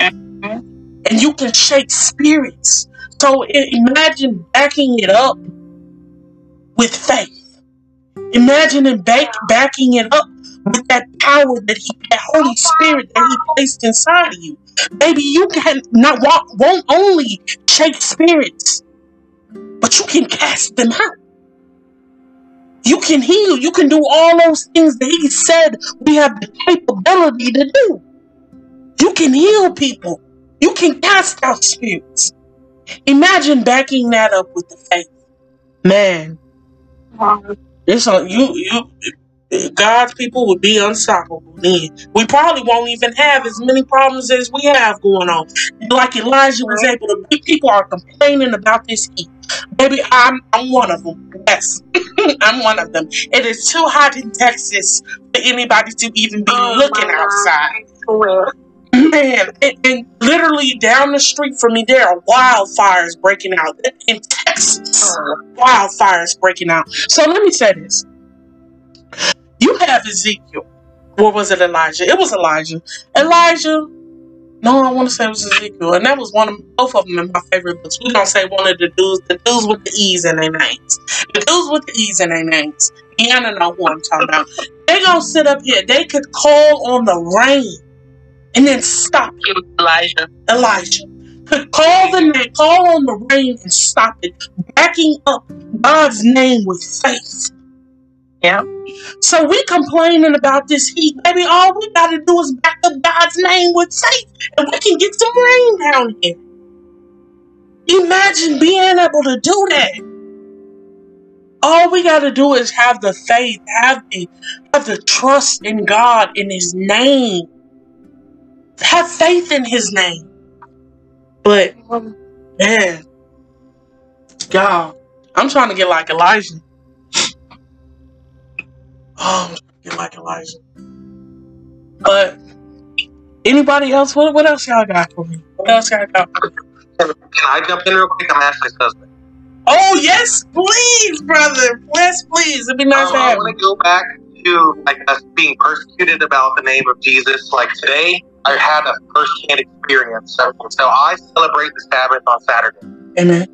and you can shake spirits. So imagine backing it up with faith. Imagine and back, backing it up with that power that he, that Holy Spirit that he placed inside of you. Baby, you can not won't, won't only shake spirits, but you can cast them out. You can heal. You can do all those things that he said we have the capability to do. You can heal people. You can cast out spirits. Imagine backing that up with the faith. Man, Um, it's a, you you God's people would be unstoppable then. We probably won't even have as many problems as we have going on. Like Elijah was able to people are complaining about this heat. Baby, I'm I'm one of them. Yes. <laughs> I'm one of them. It is too hot in Texas for anybody to even be Oh looking outside. God. <laughs> Man, and, and literally down the street from me, there are wildfires breaking out in Texas. Wildfires breaking out. So let me say this: you have Ezekiel. What was it, Elijah? It was Elijah. Elijah. No, I want to say it was Ezekiel, and that was one of both of them in my favorite books. We don't say one of the dudes, the dudes with the E's in their names. The dudes with the E's in their names. Deanna know who I'm talking about. They gonna sit up here. They could call on the rain and then stop It Elijah. Elijah could call the name, call on the rain and stop it, backing up God's name with faith. Yeah. So we complaining about this heat, baby. All we gotta do is back up God's name with faith, and we can get some rain down here. Imagine being able to do that. All we gotta do is have the faith, have the have the trust in God in His name. Have faith in His name. But Man, God, I'm trying to get like Elijah. <sighs> Oh, I'm trying to get like Elijah. But anybody else? What what else y'all got for me? What else y'all got? Can I jump in real quick? I'm Ashley's husband. Oh yes, please, brother. Yes, please. It'd be nice Um, to I want to go back to like us being persecuted about the name of Jesus. Like today, I had a first-hand experience. So, so I celebrate the Sabbath on Saturday, Amen.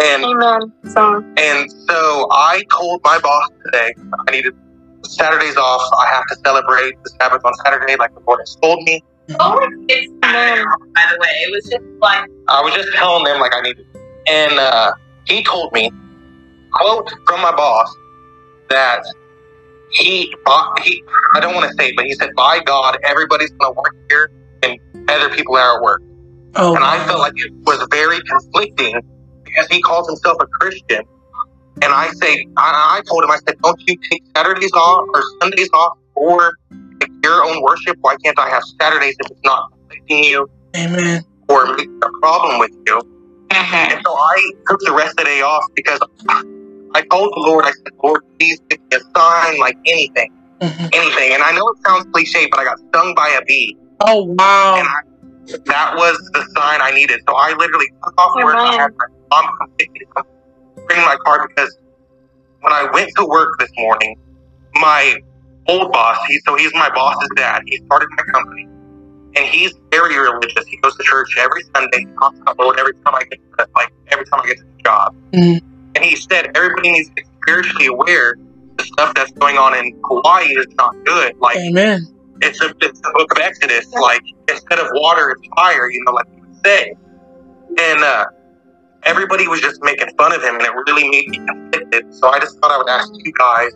and amen. So, and so I told my boss today I needed Saturdays off. I have to celebrate the Sabbath on Saturday, like the Lord has told me. It's Amen. by the way. It was just like I was just telling them like I needed, and uh, he told me, quote from my boss, that he, uh, he I don't want to say, it, but he said, by God, everybody's going to work here, and other people are at work. Oh, And I felt like it was very conflicting because he calls himself a Christian. And I say, I, I told him, I said, don't you take Saturdays off or Sundays off for like, your own worship? Why can't I have Saturdays if it's not conflicting you Amen. or making a problem with you? Mhm. And so I took the rest of the day off because I told the Lord, I said, Lord, please give me a sign, like anything, Mhm. anything. And I know it sounds cliche, but I got stung by a bee. Oh wow. And I, that was the sign I needed. So I literally took off work. I had my mom come pick me up, bring my car because when I went to work this morning, my old boss, he, so he's my boss's dad, he started my company. And he's very religious. He goes to church every Sunday, he talks about the Lord every time I get to, like every time I get to the job. And he said everybody needs to be spiritually aware the stuff that's going on in Hawaii is not good. Like Amen. it's a it's the book of Exodus. Like instead of water, it's fire. You know, like you would say. And uh, everybody was just making fun of him, and it really made me conflicted. So I just thought I would ask you guys,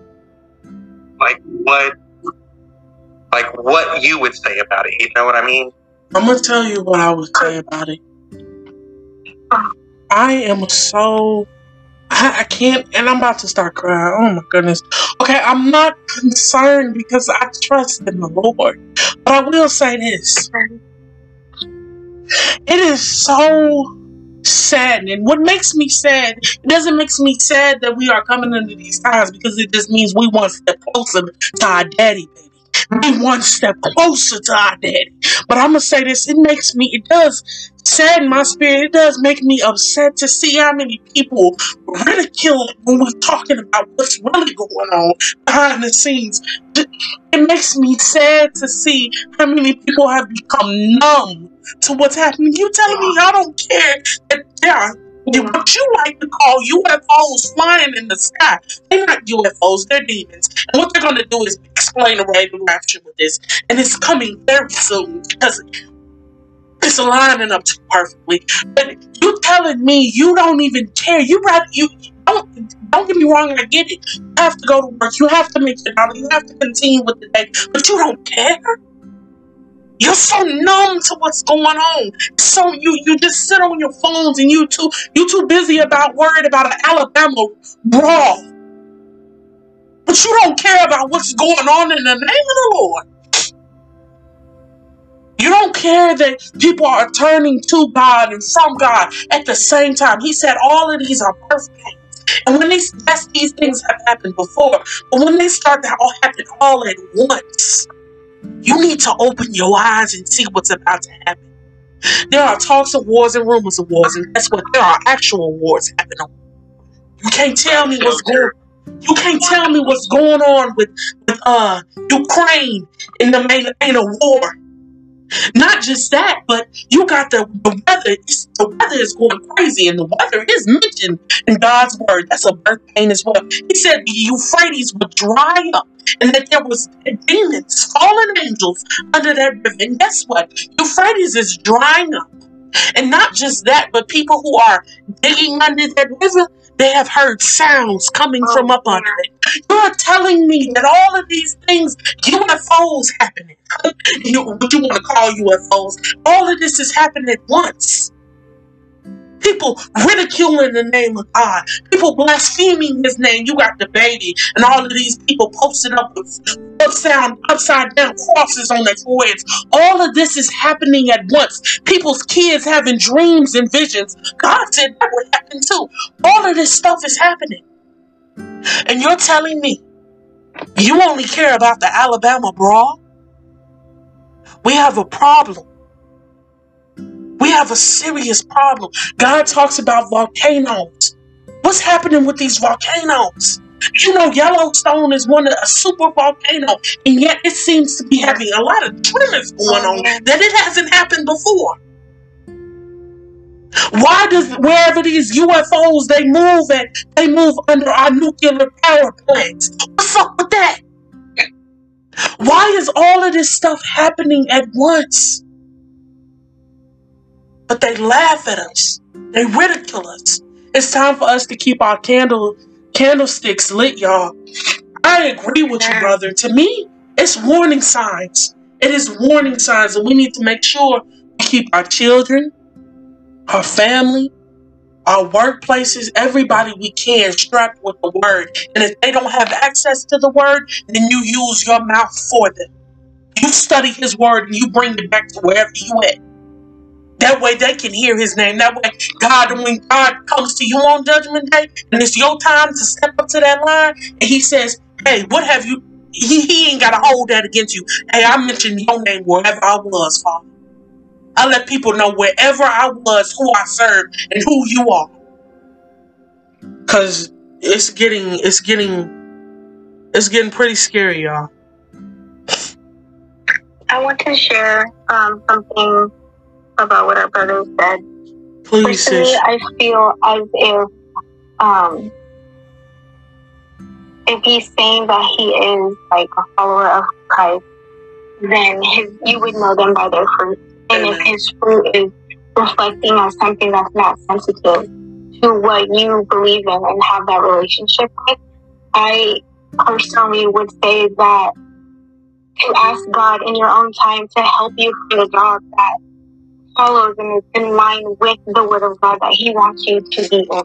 like what, like what you would say about it. You know what I mean? I'm gonna tell you what I would say about it. I am so I, I can't, and I'm about to start crying. Oh my goodness. Okay, I'm not concerned because I trust in the Lord, but I will say this: it is so sad, and what makes me sad, it doesn't make me sad that we are coming into these times because it just means we one step closer to our daddy, baby. We one step closer to our daddy. But I'm gonna say this: it makes me, it does sadden my spirit. It does make me upset to see how many people ridicule when we're talking about what's really going on behind the scenes. It makes me sad to see how many people have become numb to what's happening. You telling me I don't care that there are what you like to call UFOs flying in the sky. They're not UFOs, they're demons. And what they're going to do is explain away the rapture with this. And it's coming very soon because It's lining up perfectly. But you telling me you don't even care. You rather you don't don't get me wrong, I get it. You have to go to work, you have to make your dollar, you have to continue with the day, but you don't care. You're so numb to what's going on. So you you just sit on your phones and you too you too busy about worried about an Alabama brawl. But you don't care about what's going on in the name of the Lord. You don't care that people are turning to God and from God at the same time. He said all of these are pains. And when these yes, these things have happened before, but when they start to all happen all at once, you need to open your eyes and see what's about to happen. There are talks of wars and rumors of wars, and guess what? There are actual wars happening. You can't tell me what's going. You can't tell me what's going on with with uh Ukraine in the main ain't a war. Not just that, but you got the, the weather. The weather is going crazy, and the weather is mentioned in God's word. That's a birth pain as well. He said the Euphrates would dry up, and that there was demons, fallen angels under that river. And guess what? Euphrates is drying up. And not just that, but people who are digging under that river, they have heard sounds coming Oh, from up under it. You're telling me that all of these things, UFOs happening, you, what you want to call UFOs, all of this is happening at once. People ridiculing the name of God, people blaspheming His name. You got the baby, and all of these people posted up with upside upside down crosses on their foreheads. All of this is happening at once. People's kids having dreams and visions. God said that would happen too. All of this stuff is happening, and you're telling me you only care about the Alabama brawl? We have a problem. We have a serious problem. God talks about volcanoes. What's happening with these volcanoes? You know, Yellowstone is one of a super volcano, and yet it seems to be having a lot of tremors going on oh. that it hasn't happened before. Why does wherever these UFOs they move at, they move under our nuclear power plants? What's up with that? Why is all of this stuff happening at once? But they laugh at us. They ridicule us. It's time for us to keep our candle candlesticks lit, y'all. I agree with you, brother. To me, it's warning signs. It is warning signs, and we need to make sure we keep our children, our family, our workplaces, everybody we can strapped with the word. And if they don't have access to the word, then you use your mouth for them. You study his word and you bring it back to wherever you at. That way they can hear his name. That way, God, when God comes to you on judgment day, and it's your time to step up to that line, and he says, Hey, what have you he, he ain't gotta hold that against you. Hey, I mentioned your name wherever I was, Father. I let people know wherever I was, who I served, and who you are. Cause it's getting it's getting it's getting pretty scary, y'all. I want to share um, something about what our brother said. Please, Personally, sis. I feel as if um, if he's saying that he is like a follower of Christ, then his you would know them by their fruit. And if his fruit is reflecting on something that's not sensitive to what you believe in and have that relationship with, I personally would say that to ask God in your own time to help you find a job that follows and is in line with the word of God that He wants you to be in.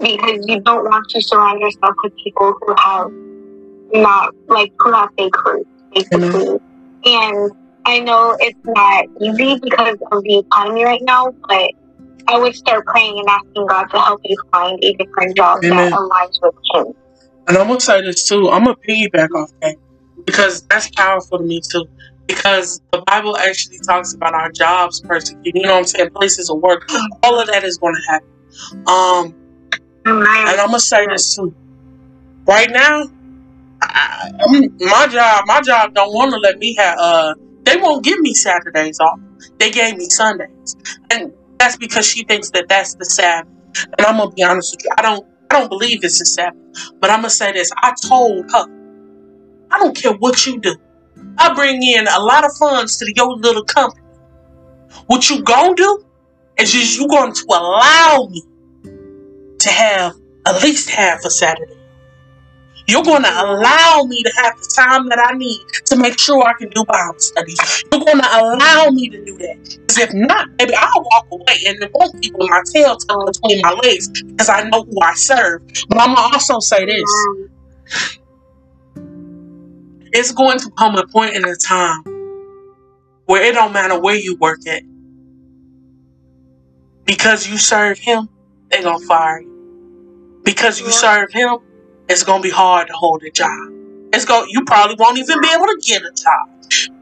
Because you don't want to surround yourself with people who have not, like, who have fake fruit, basically. And I know it's not easy because of the economy right now, but I would start praying and asking God to help you find a different job Amen. that aligns with Him. And I'm this too. I'm gonna piggyback off that because that's powerful to me too. Because the Bible actually talks about our jobs persecuted. You know what I'm saying? Places of work. All of that is gonna happen. Um, and I'm gonna say this too. Right now, I, I'm- my job, my job don't want to let me have. Uh, they won't give me Saturdays off. They gave me Sundays, and that's because she thinks that that's the Sabbath. And I'm gonna be honest with you. I don't. I don't believe it's the Sabbath. But I'm gonna say this. I told her, I don't care what you do. I bring in a lot of funds to your little company. What you gonna do is just you going to allow me to have at least half a Saturday. You're going to allow me to have the time that I need to make sure I can do Bible studies. You're going to allow me to do that. Because if not, baby, I'll walk away and it won't be with my tail tucked between my legs because I know who I serve. But I'm going to also say this. It's going to come a point in a time where it don't matter where you work at. Because you serve him, they gonna fire you. Because you serve him, it's gonna be hard to hold a job. It's going you probably won't even be able to get a job.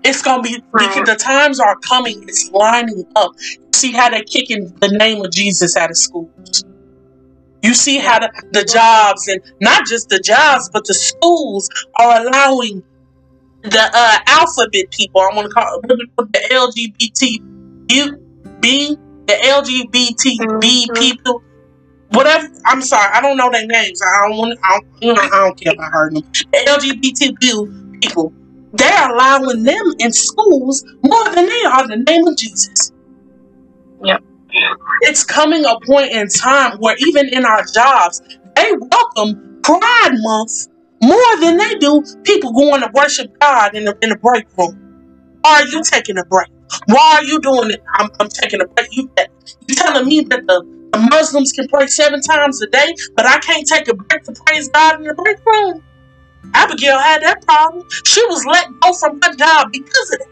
It's gonna be because the times are coming, it's lining up. See how they're kicking the name of Jesus out of schools. You see how the, the jobs and not just the jobs, but the schools are allowing the uh, alphabet people. I want to call <laughs> the LGBT B, the LGBTB people. Whatever. I'm sorry, I don't know their names. I don't want. I don't, I don't care about hurting them. The LGBTQ people. They're allowing them in schools more than they are the name of Jesus. Yep. It's coming a point in time where even in our jobs, they welcome Pride Month more than they do people going to worship God in the in the break room. Why are you taking a break? Why are you doing it? I'm, I'm taking a break. You you telling me that the, the Muslims can pray seven times a day, but I can't take a break to praise God in the break room? Abigail had that problem. She was let go from her job because of it.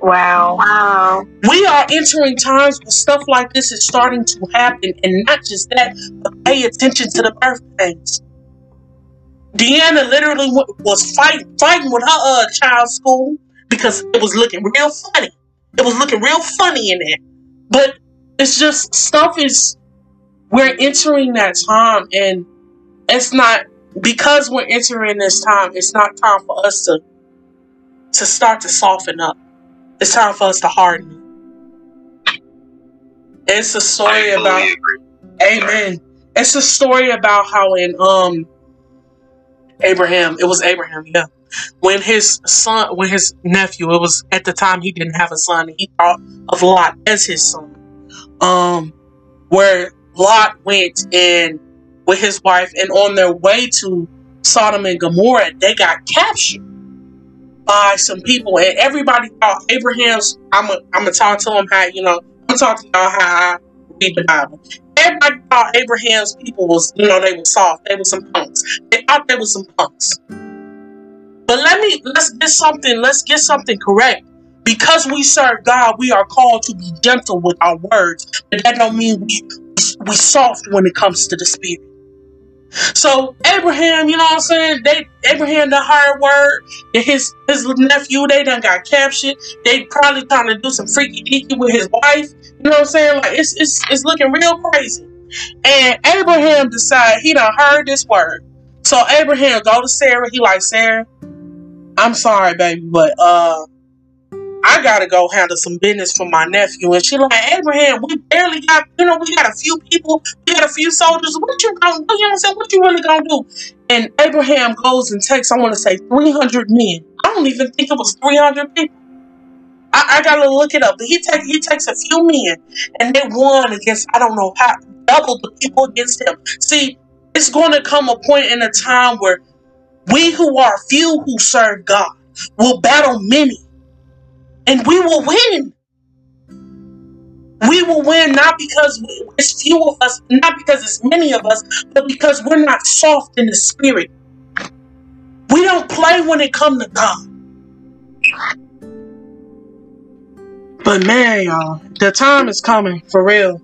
Wow. Wow. We are entering times where stuff like this is starting to happen, and not just that, but pay attention to the birthdays. Deanna literally was fight, fighting with her uh, child's school because it was looking real funny. It was looking real funny in there. But it's just stuff is we're entering that time and it's not because we're entering this time, it's not time for us to to start to soften up. It's time for us to harden. It's a story about agree. Amen. It's a story about how in um Abraham, it was Abraham, yeah. When his son, when his nephew, it was at the time he didn't have a son, he thought of Lot as his son. Um, where Lot went and with his wife, and on their way to Sodom and Gomorrah, they got captured by some people, and everybody thought Abraham's. I'm gonna I'm talk to him how you know. I'm gonna talk to y'all how I read the Bible. Everybody thought Abraham's people was, you know, they were soft. They were some punks. They thought they were some punks. But let me let's get something. Let's get something correct. Because we serve God, we are called to be gentle with our words, but that don't mean we we soft when it comes to the spirit. So Abraham, you know what I'm saying? They Abraham the hard word. His his nephew, they done got captured. They probably trying to do some freaky deaky with his wife. You know what I'm saying? Like it's it's it's looking real crazy. And Abraham decide he done heard this word. So Abraham go to Sarah. He like Sarah, I'm sorry, baby, but uh, I gotta go handle some business for my nephew. And she like Abraham, we barely got, you know, we got a few people, we got a few soldiers. What you gonna do? You know what I'm saying? What you really gonna do? And Abraham goes and takes, I want to say, 300 men. I don't even think it was 300 people. I, I gotta look it up. But he take he takes a few men, and they won against I don't know how double the people against him. See, it's going to come a point in a time where we who are few who serve God will battle many, and we will win. We will win not because it's few of us, not because it's many of us, but because we're not soft in the spirit. We don't play when it comes to God. But man, y'all, the time is coming for real.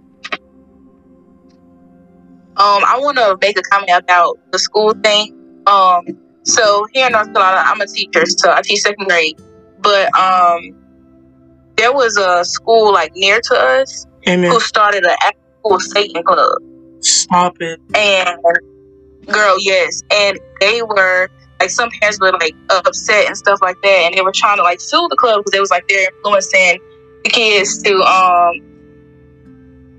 Um, I want to make a comment about the school thing. Um, so here in North Carolina, I'm a teacher, so I teach second grade. But um, there was a school like near to us Amen. who started an actual Satan club, Stop it. and girl, yes, and they were like some parents were like upset and stuff like that, and they were trying to like sue the club because it was like they're influencing the kids to um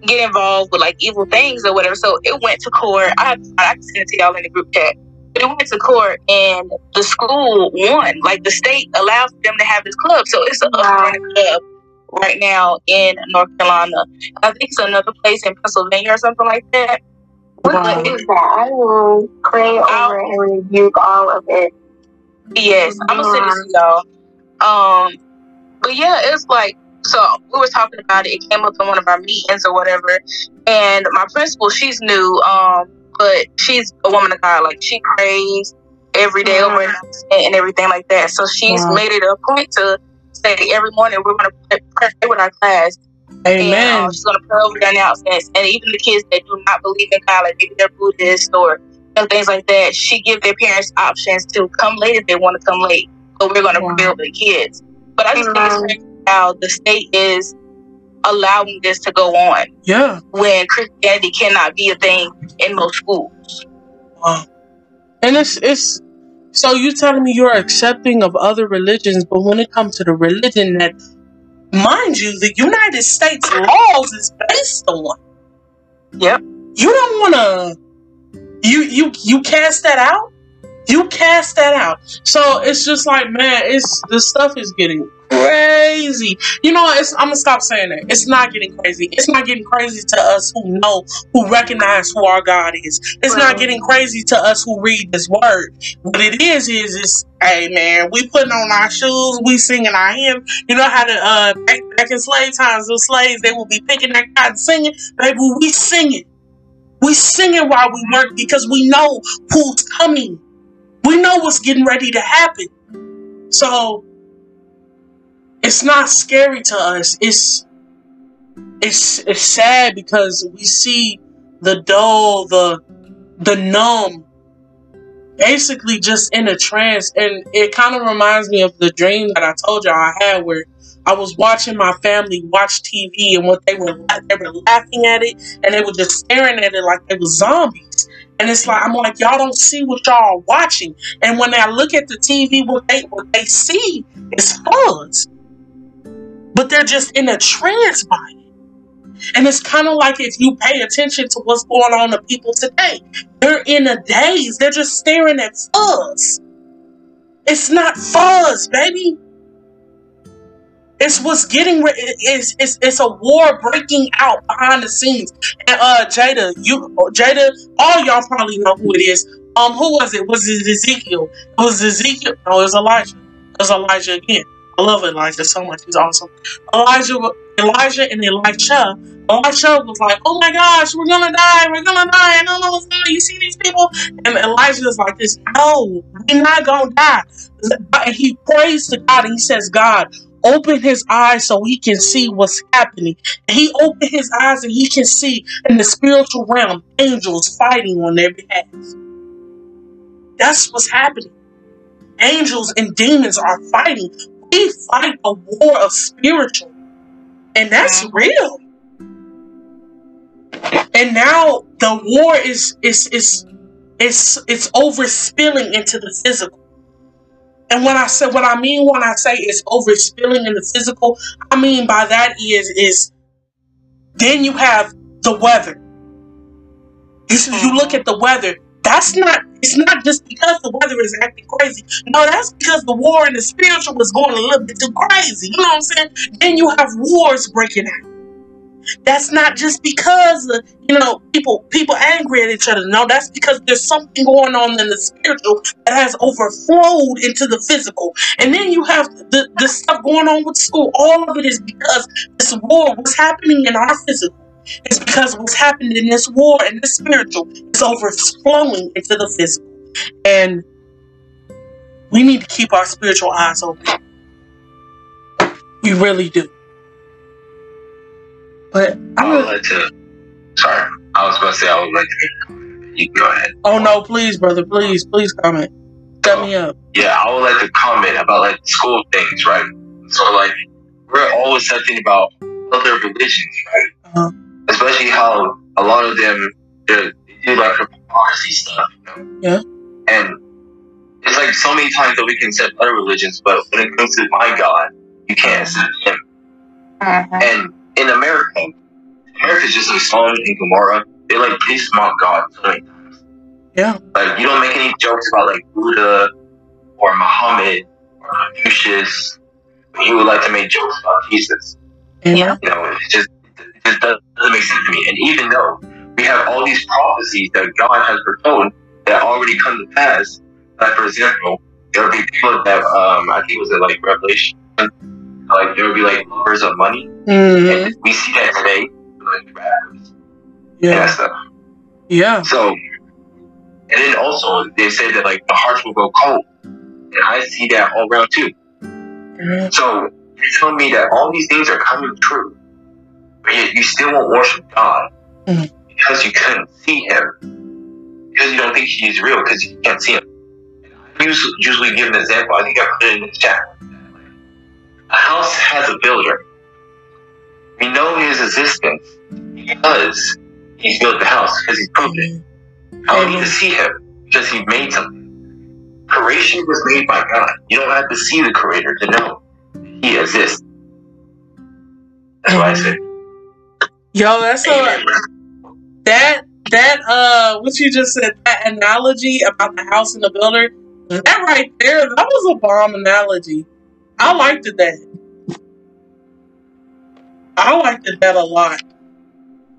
get involved with like evil things or whatever. So it went to court. I have I can send it to y'all in the group chat. But it went to court and the school won. Like the state allows them to have this club. So it's a Wow. club right now in North Carolina. I think it's another place in Pennsylvania or something like that. What is that? I will pray over and rebuke all of it. Yes, I'm gonna send it to y'all. Um, but yeah, it's like so we were talking about it. It came up in one of our meetings or whatever, and my principal, she's new, um, but she's a woman of God. Like she prays every day over and, and everything like that. So she's Wow. made it a point to say every morning we're gonna pray, pray with our class. And Amen. um, she's gonna pray over the announcements, and even the kids that do not believe in God, like maybe they're Buddhist or you know, things like that, she give their parents options to come late if they want to come late. So we're gonna Wow. pray over the kids. But I just think it's crazy how the state is allowing this to go on Yeah. when Christianity cannot be a thing in most schools. Wow. And it's it's so you telling me you're accepting of other religions, but when it comes to the religion that, mind you, the United States laws is based on. Yep. You don't want to. You you you cast that out. You cast that out. So it's just like, man, it's the stuff is getting crazy. You know, it's I'm gonna stop saying that. It's not getting crazy. It's not getting crazy to us who know, who recognize who our God is. It's not getting crazy to us who read this word. What it is is is hey man, we putting on our shoes, we singing our hymn. You know how the uh back, back in slave times, the slaves they will be picking that cotton singing. Baby, we singing. We singing while we work because we know who's coming. We know what's getting ready to happen. So it's not scary to us. It's it's it's sad because we see the dull, the the numb, basically just in a trance, and it kind of reminds me of the dream that I told y'all I had where I was watching my family watch TV, and what they were they were laughing at it, and they were just staring at it like they were zombies. And it's like I'm like y'all don't see what y'all are watching, and when I look at the TV, what they what they see is us, but they're just in a trance by it. And it's kind of like if you pay attention to what's going on to people today, they're in a daze. They're just staring at fuzz. It's not fuzz, baby. It's what's getting re- it's, it's it's a war breaking out behind the scenes. And uh Jada, you Jada, all y'all probably know who it is. Um, who was it? Was it Ezekiel? It was Ezekiel. No, it was Elijah. It was Elijah again. I love Elijah so much. He's awesome. Elijah, Elijah, and Elisha. Elisha was like, "Oh my gosh, we're gonna die. We're gonna die. I don't know what's. You see these people?" And Elijah is like, "This, no, we're not gonna die." And he prays to God and he says, "God, open his eyes so he can see what's happening." He opened his eyes and he can see in the spiritual realm angels fighting on their behalf. That's what's happening. Angels and demons are fighting. We fight a war of spiritual, and that's real. And now the war is is is is it's overspilling into the physical. And when I say what I mean when I say it's overspilling in the physical, I mean by that is is then you have the weather. You you look at the weather. That's not. It's not just because the weather is acting crazy. No, that's because the war in the spiritual was going a little bit too crazy. You know what I'm saying? Then you have wars breaking out. That's not just because uh, you know people people angry at each other. No, that's because there's something going on in the spiritual that has overflowed into the physical. And then you have the, the stuff going on with school. All of it is because this war, was happening in our physical, is because what's happened in this war and this spiritual is overflowing into the physical. And we need to keep our spiritual eyes open. We really do. But I would like to. Sorry, I was going to say I would like to. You go ahead. oh no, please, brother, please, please comment. Set me up. Yeah, I would like to comment about like school things, right? So like we're always talking about other religions, right? Uh-huh. Especially how a lot of them they're- they do like hypocrisy stuff, you know? Yeah. And it's like so many times that we can accept other religions, but when it comes to my God, you can't accept him. Mm-hmm. And in America, America's just like Sodom and Gomorrah. They like they mock God so many times. Yeah. Like you don't make any jokes about like Buddha or Muhammad or Confucius. But you would like to make jokes about Jesus. Yeah. You know, it just, it just doesn't make sense to me. And even though we have all these prophecies that God has foretold that already come to pass, like for example, there will be people that um I think it was in like Revelation, like there will be like lovers of money, Mm-hmm. and we see that today, like rappers Yeah. stuff. Yeah. So, and then also they say that like the hearts will go cold, and I see that all around too. Mhm. So you're telling me that all these things are coming true, yet you still won't worship God Mhm. because you couldn't see Him, because you don't think He's real, because you can't see Him. I usually, give an example. I think I put it in the chat. A house has a builder. We know his existence because he's built the house, because he's proved it. I don't need to see him because he made something. Creation was made by God. You don't have to see the creator to know he exists. That's why I said, Yo, that's a that that uh what you just said that analogy about the house and the builder that right there that was a bomb analogy. I liked it that. I liked it that a lot.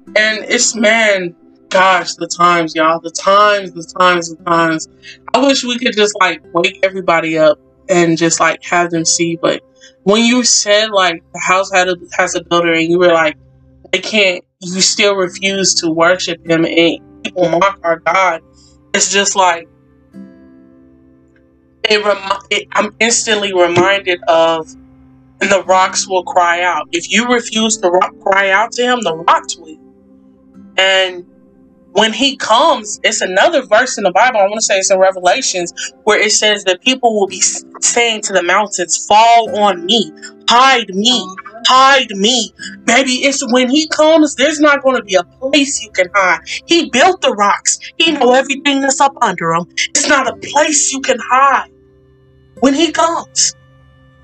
And it's man gosh the times y'all the times the times the times. I wish we could just like wake everybody up and just like have them see but when you said like the house had a has a builder and you were like they can't you still refuse to worship him and people mock our god. It's just like it, remi- it i'm instantly reminded of and the rocks will cry out. If you refuse to rock, cry out to him the rocks will. And when he comes it's another verse in the bible i want to say it's in revelations where it says that people will be saying to the mountains fall on me hide me hide me Baby, it's when he comes, there's not going to be a place you can hide. He built the rocks. He know everything that's up under them. It's not a place you can hide when he comes.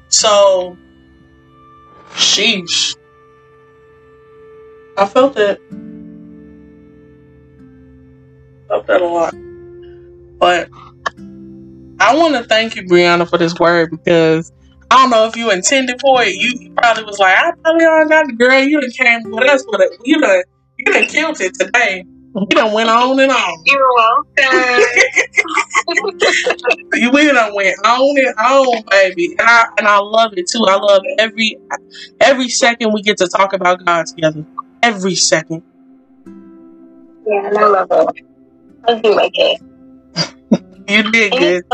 So, sheesh. I felt that. Felt that a lot. But I want to thank you, Brianna, for this word because I don't know if you intended for it. You you probably was like, I probably got the girl. You done came with us, but you done you done killed it today. You done went on and on. <laughs> You're welcome. You we done went on and on, baby. And I and I love it too. I love every every second we get to talk about God together. Every second. yeah, and I love it. I do like it. You did good.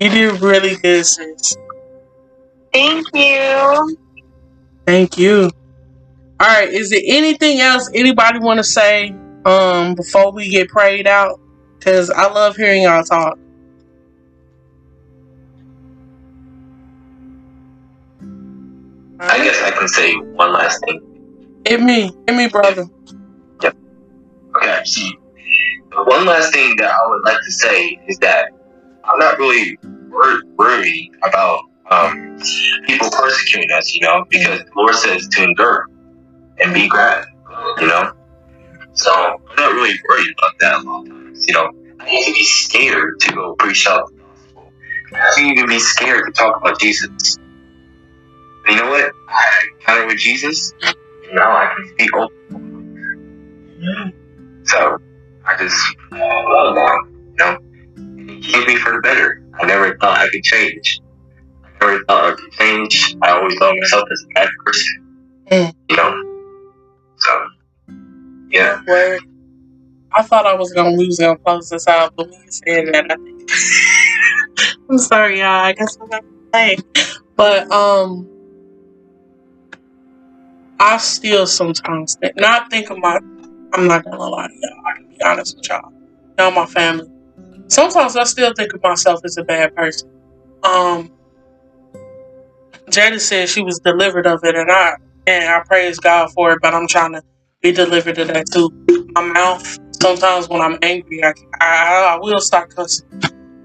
It's uplifting. You did really good, sis. Thank you. Thank you. All right. Is there anything else anybody want to say um before we get prayed out? Cause I love hearing y'all talk. I guess I can say one last thing. Hit me, hit me, brother. Yep. Okay, see, one last thing that I would like to say is that I'm not really wor- worried about um, people persecuting us, you know, because the Lord says to endure and be glad, you know. So I'm not really worried about that a lot of times, you know. I need to be scared to go preach out the gospel. I need to be scared to talk about Jesus. You know what? I had an encounter with Jesus, now I can speak openly. So I just love him, you know. Gave me for the better. I never thought I could change. I never thought I could change. I always thought myself as a bad person, Mm. you know. So yeah, Word. I thought I was gonna lose and close this out, but when you said that, I think <laughs> I'm sorry, y'all. I guess I'm not saying, but um, I still sometimes think, not think of my. I'm not gonna lie to y'all. I can be honest with y'all. Y'all, my family. Sometimes I still think of myself as a bad person. Um, Jada said she was delivered of it, and I and I praise God for it. But I'm trying to be delivered of that too. My mouth. Sometimes when I'm angry, I I, I will start cussing,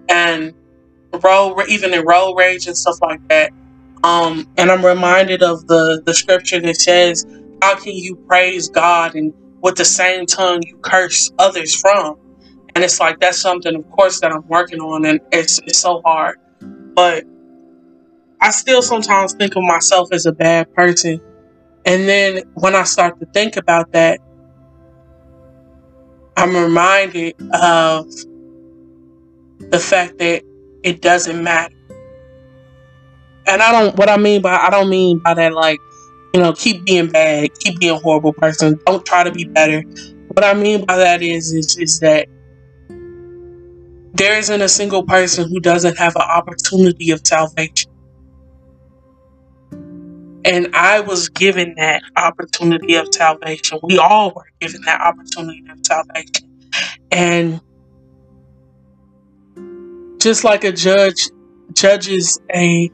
and road even in road rage and stuff like that. Um, and I'm reminded of the the scripture that says, "How can you praise God and with the same tongue you curse others from?" And it's like that's something, of course, that I'm working on, and it's it's so hard. But I still sometimes think of myself as a bad person. And then when I start to think about that, I'm reminded of the fact that it doesn't matter. And I don't, what I mean by, I don't mean by that, like, you know, keep being bad, keep being a horrible person, don't try to be better. What I mean by that is, is, is that there isn't a single person who doesn't have an opportunity of salvation. And I was given that opportunity of salvation. We all were given that opportunity of salvation. And just like a judge judges a,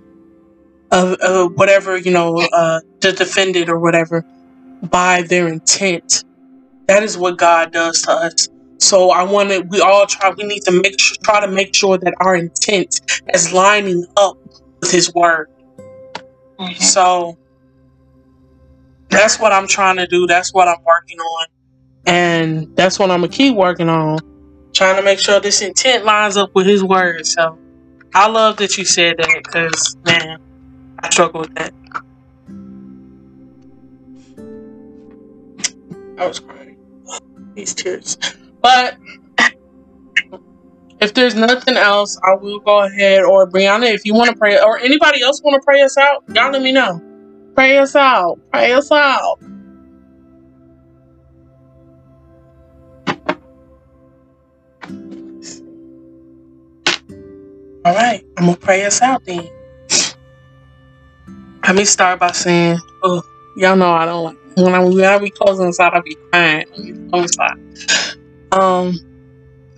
a, a whatever, you know, uh, the defendant or whatever by their intent, that is what God does to us. So I want to, we all try, we need to make sure, try to make sure that our intent is lining up with His Word. Mm-hmm. So that's what I'm trying to do. That's what I'm working on. And that's what I'm to keep working on. Trying to make sure this intent lines up with his word. So I love that you said that because, man, I struggle with that. I was crying. These tears. But if there's nothing else, I will go ahead. Or Brianna, if you want to pray, or anybody else want to pray us out, y'all let me know. Pray us out. Pray us out. All right, I'm gonna pray us out then. Let me start by saying, oh, y'all know I don't like when I when I be closing inside, I be crying. Um,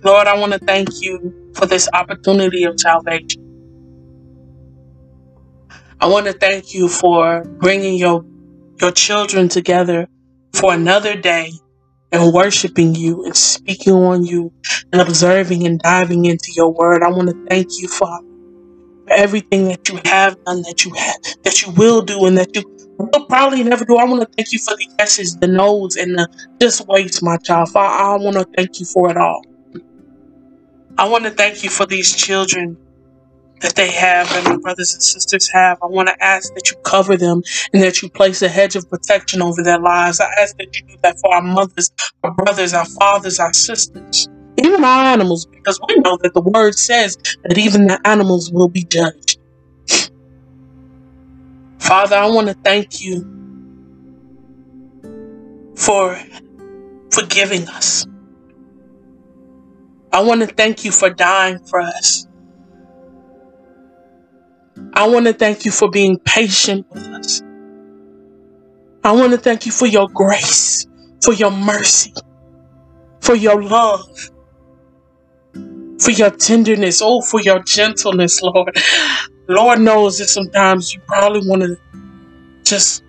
Lord, I want to thank you for this opportunity of salvation. I want to thank you for bringing your your children together for another day and worshiping you and speaking on you and observing and diving into your word. I want to thank you, Father, for everything that you have done, that you have, that you will do, and that you will probably never do. I want to thank you for the yeses, the no's, and the just waits, my child. I, I want to thank you for it all. I want to thank you for these children that they have and my brothers and sisters have. I want to ask that you cover them and that you place a hedge of protection over their lives. I ask that you do that for our mothers, our brothers, our fathers, our sisters, even our animals, because we know that the word says that even the animals will be judged. Father, I want to thank you for forgiving us. I want to thank you for dying for us. I want to thank you for being patient with us. I want to thank you for your grace, for your mercy, for your love, for your tenderness, oh, for your gentleness, Lord. Lord knows that sometimes you probably want to just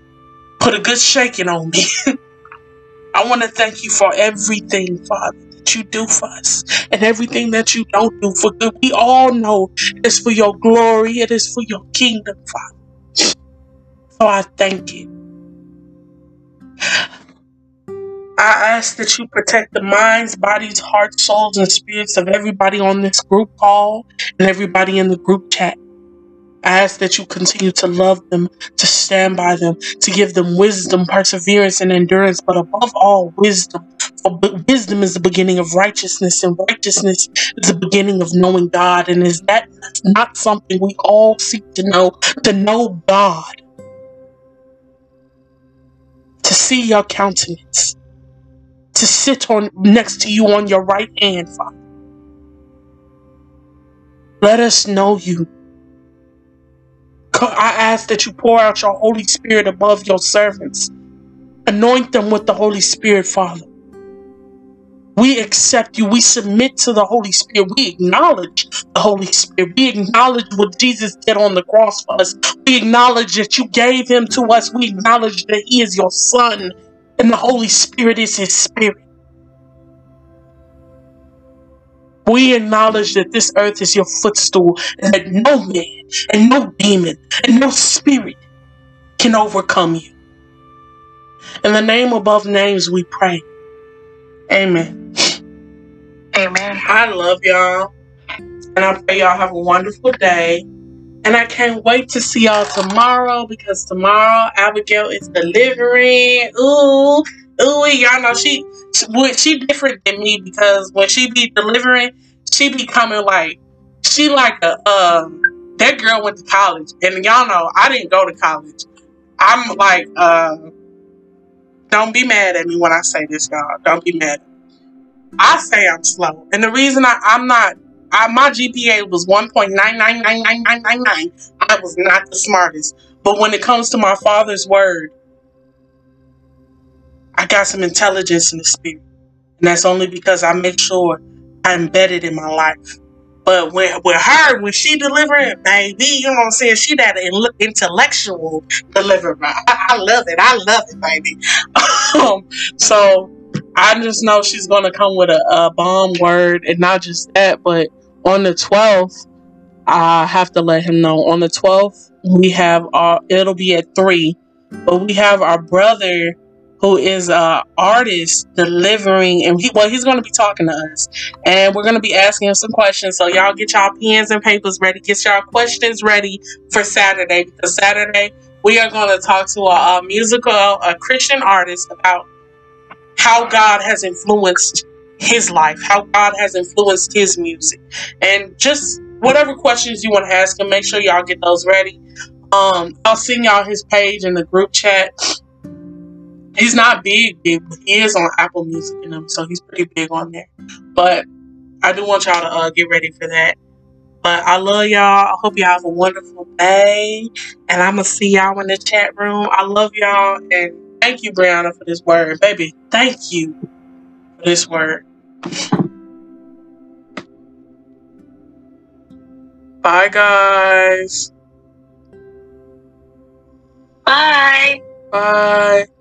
put a good shaking on me. <laughs> I want to thank you for everything, Father that you do for us and everything that you don't do for good. We all know it's for your glory, it is for your kingdom, Father. So I thank you. I ask that you protect the minds, bodies, hearts, souls, and spirits of everybody on this group call and everybody in the group chat. I ask that you continue to love them, to stand by them, to give them wisdom, perseverance, and endurance, but above all, wisdom. For wisdom is the beginning of righteousness, and righteousness is the beginning of knowing God. And is that not something we all seek to know? To know God, to see your countenance, to sit on next to you on your right hand, Father. Let us know you. I ask that you pour out your Holy Spirit above your servants. Anoint them with the Holy Spirit, Father. We accept you. We submit to the Holy Spirit. We acknowledge the Holy Spirit. We acknowledge what Jesus did on the cross for us. We acknowledge that you gave him to us. We acknowledge that he is your son and the Holy Spirit is his spirit. We acknowledge that this earth is your footstool and that no man and no demon and no spirit can overcome you. In the name above names, we pray. Amen. Amen. I love y'all. And I pray y'all have a wonderful day. And I can't wait to see y'all tomorrow because tomorrow Abigail is delivering. Ooh, ooh, y'all know she, she, she different than me because when she be delivering, she be coming like she like a um that girl went to college and y'all know I didn't go to college. I'm like uh don't be mad at me when I say this, y'all. Don't be mad. I say I'm slow. And the reason I, I'm not I, my GPA was 1.999999. I was not the smartest. But when it comes to my father's word, I got some intelligence in the spirit. And that's only because I make sure I embed it in my life. But when, with her, when she delivering, baby, you know what I'm saying? She that intellectual deliverer. <laughs> I, I love it. I love it, baby. <laughs> um, so I just know she's to come with a, a bomb word. And not just that, but on the 12th, I have to let him know. On the 12th, we have our, it'll be at 3, but we have our brother who is a artist delivering and he well he's going to be talking to us. And we're going to be asking him some questions. So y'all get y'all pens and papers ready. Get y'all questions ready for saturday because saturday we are going to talk to a, a musical a christian artist about how god has influenced his life how god has influenced his music. And just whatever questions you want to ask him make sure y'all get those ready. Um i'll send y'all his page in the group chat he's not big, big, but he is on Apple Music and them, so he's pretty big on there. But I do want y'all to uh, get ready for that. But I love y'all. I hope y'all have a wonderful day. And I'm going to see y'all in the chat room. I love y'all. And thank you, Brianna, for this word. Baby, thank you for this word. Bye, guys. Bye. Bye.